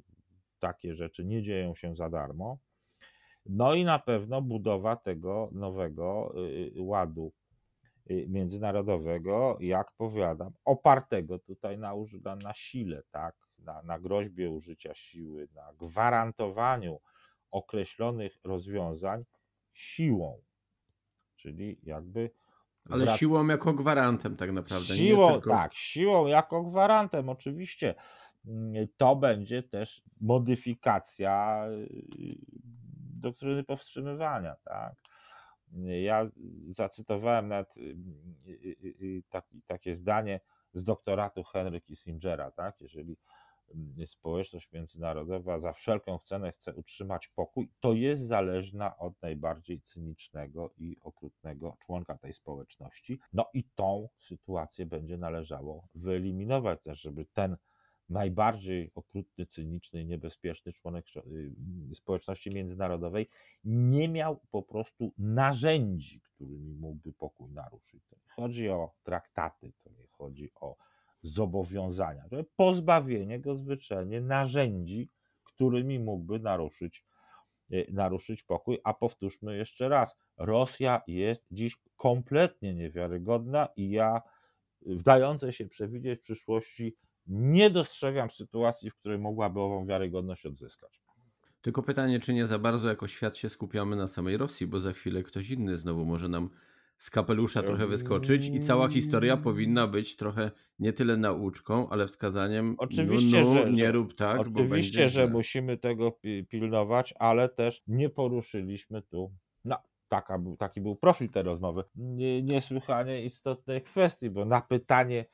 takie rzeczy nie dzieją się za darmo. No i na pewno budowa tego nowego ładu międzynarodowego, jak powiadam, opartego tutaj na, na sile, tak? na, na groźbie użycia siły, na gwarantowaniu określonych rozwiązań siłą. Czyli jakby. Ale wrac... siłą jako gwarantem, tak naprawdę. Siłą, tylko... tak, siłą jako gwarantem, oczywiście. Mm, to będzie też modyfikacja y, doktryny powstrzymywania, tak. Ja zacytowałem nawet y, y, takie zdanie z doktoratu Henry Kissingera, tak? Jeżeli społeczność międzynarodowa za wszelką cenę chce utrzymać pokój, to jest zależna od najbardziej cynicznego i okrutnego członka tej społeczności. No i tą sytuację będzie należało wyeliminować też, żeby ten najbardziej okrutny, cyniczny i niebezpieczny członek y, społeczności międzynarodowej nie miał po prostu narzędzi, którymi mógłby pokój naruszyć. To nie chodzi o traktaty, to nie chodzi o zobowiązania, pozbawienie go zwyczajnie narzędzi, którymi mógłby naruszyć y, naruszyć pokój. A powtórzmy jeszcze raz: Rosja jest dziś kompletnie niewiarygodna i ja, w dającej się przewidzieć przyszłości, nie dostrzegam sytuacji, w której mogłaby ową wiarygodność odzyskać. Tylko pytanie, czy nie za bardzo jako świat się skupiamy na samej Rosji, bo za chwilę ktoś inny znowu może nam z kapelusza trochę wyskoczyć i cała historia powinna być trochę nie tyle nauczką, ale wskazaniem. Oczywiście, no, no, że, nie że, rób tak. Oczywiście, bo że musimy tego pilnować, ale też nie poruszyliśmy tu. No, taka był, taki był profil tej rozmowy. Nie, niesłychanie istotnej kwestii, bo na pytanie,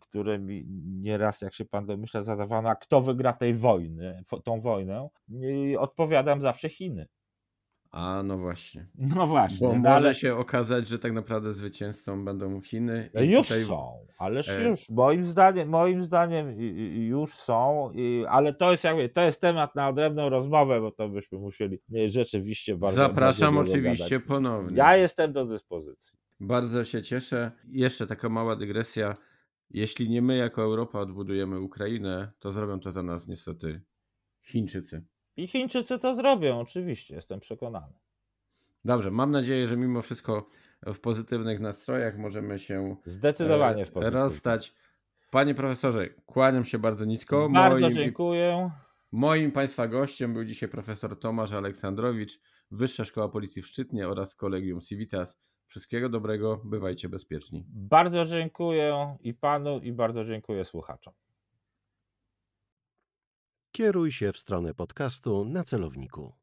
które mi nieraz, jak się pan domyśla, zadawano, a kto wygra tej wojny, tą wojnę, odpowiadam zawsze Chiny. A no właśnie. No właśnie. Bo no może ale... się okazać, że tak naprawdę zwycięzcą będą Chiny. I już tutaj... są, ależ e... już. Moim zdaniem, moim zdaniem już są, ale to jest jakby, to jest temat na odrębną rozmowę, bo to byśmy musieli rzeczywiście bardzo. Zapraszam bardzo oczywiście gadać. ponownie. Ja jestem do dyspozycji. Bardzo się cieszę. Jeszcze taka mała dygresja. Jeśli nie my jako Europa odbudujemy Ukrainę, to zrobią to za nas niestety Chińczycy. I Chińczycy to zrobią, oczywiście, jestem przekonany. Dobrze, mam nadzieję, że mimo wszystko w pozytywnych nastrojach możemy się zdecydowanie w rozstać. Panie profesorze, kłaniam się bardzo nisko. Bardzo moim, dziękuję. Moim Państwa gościem był dzisiaj profesor Tomasz Aleksandrowicz, Wyższa Szkoła Policji w Szczytnie oraz Kolegium Civitas. Wszystkiego dobrego, bywajcie bezpieczni. Bardzo dziękuję i panu, i bardzo dziękuję słuchaczom. Kieruj się w stronę podcastu na celowniku.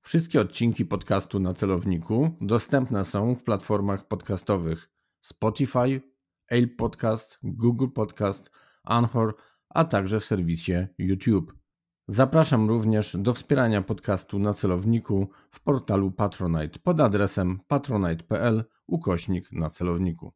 Wszystkie odcinki podcastu na celowniku dostępne są w platformach podcastowych Spotify, Apple Podcast, Google Podcast, Anchor, a także w serwisie YouTube. Zapraszam również do wspierania podcastu na celowniku w portalu Patronite pod adresem patronite.pl ukośnik na celowniku.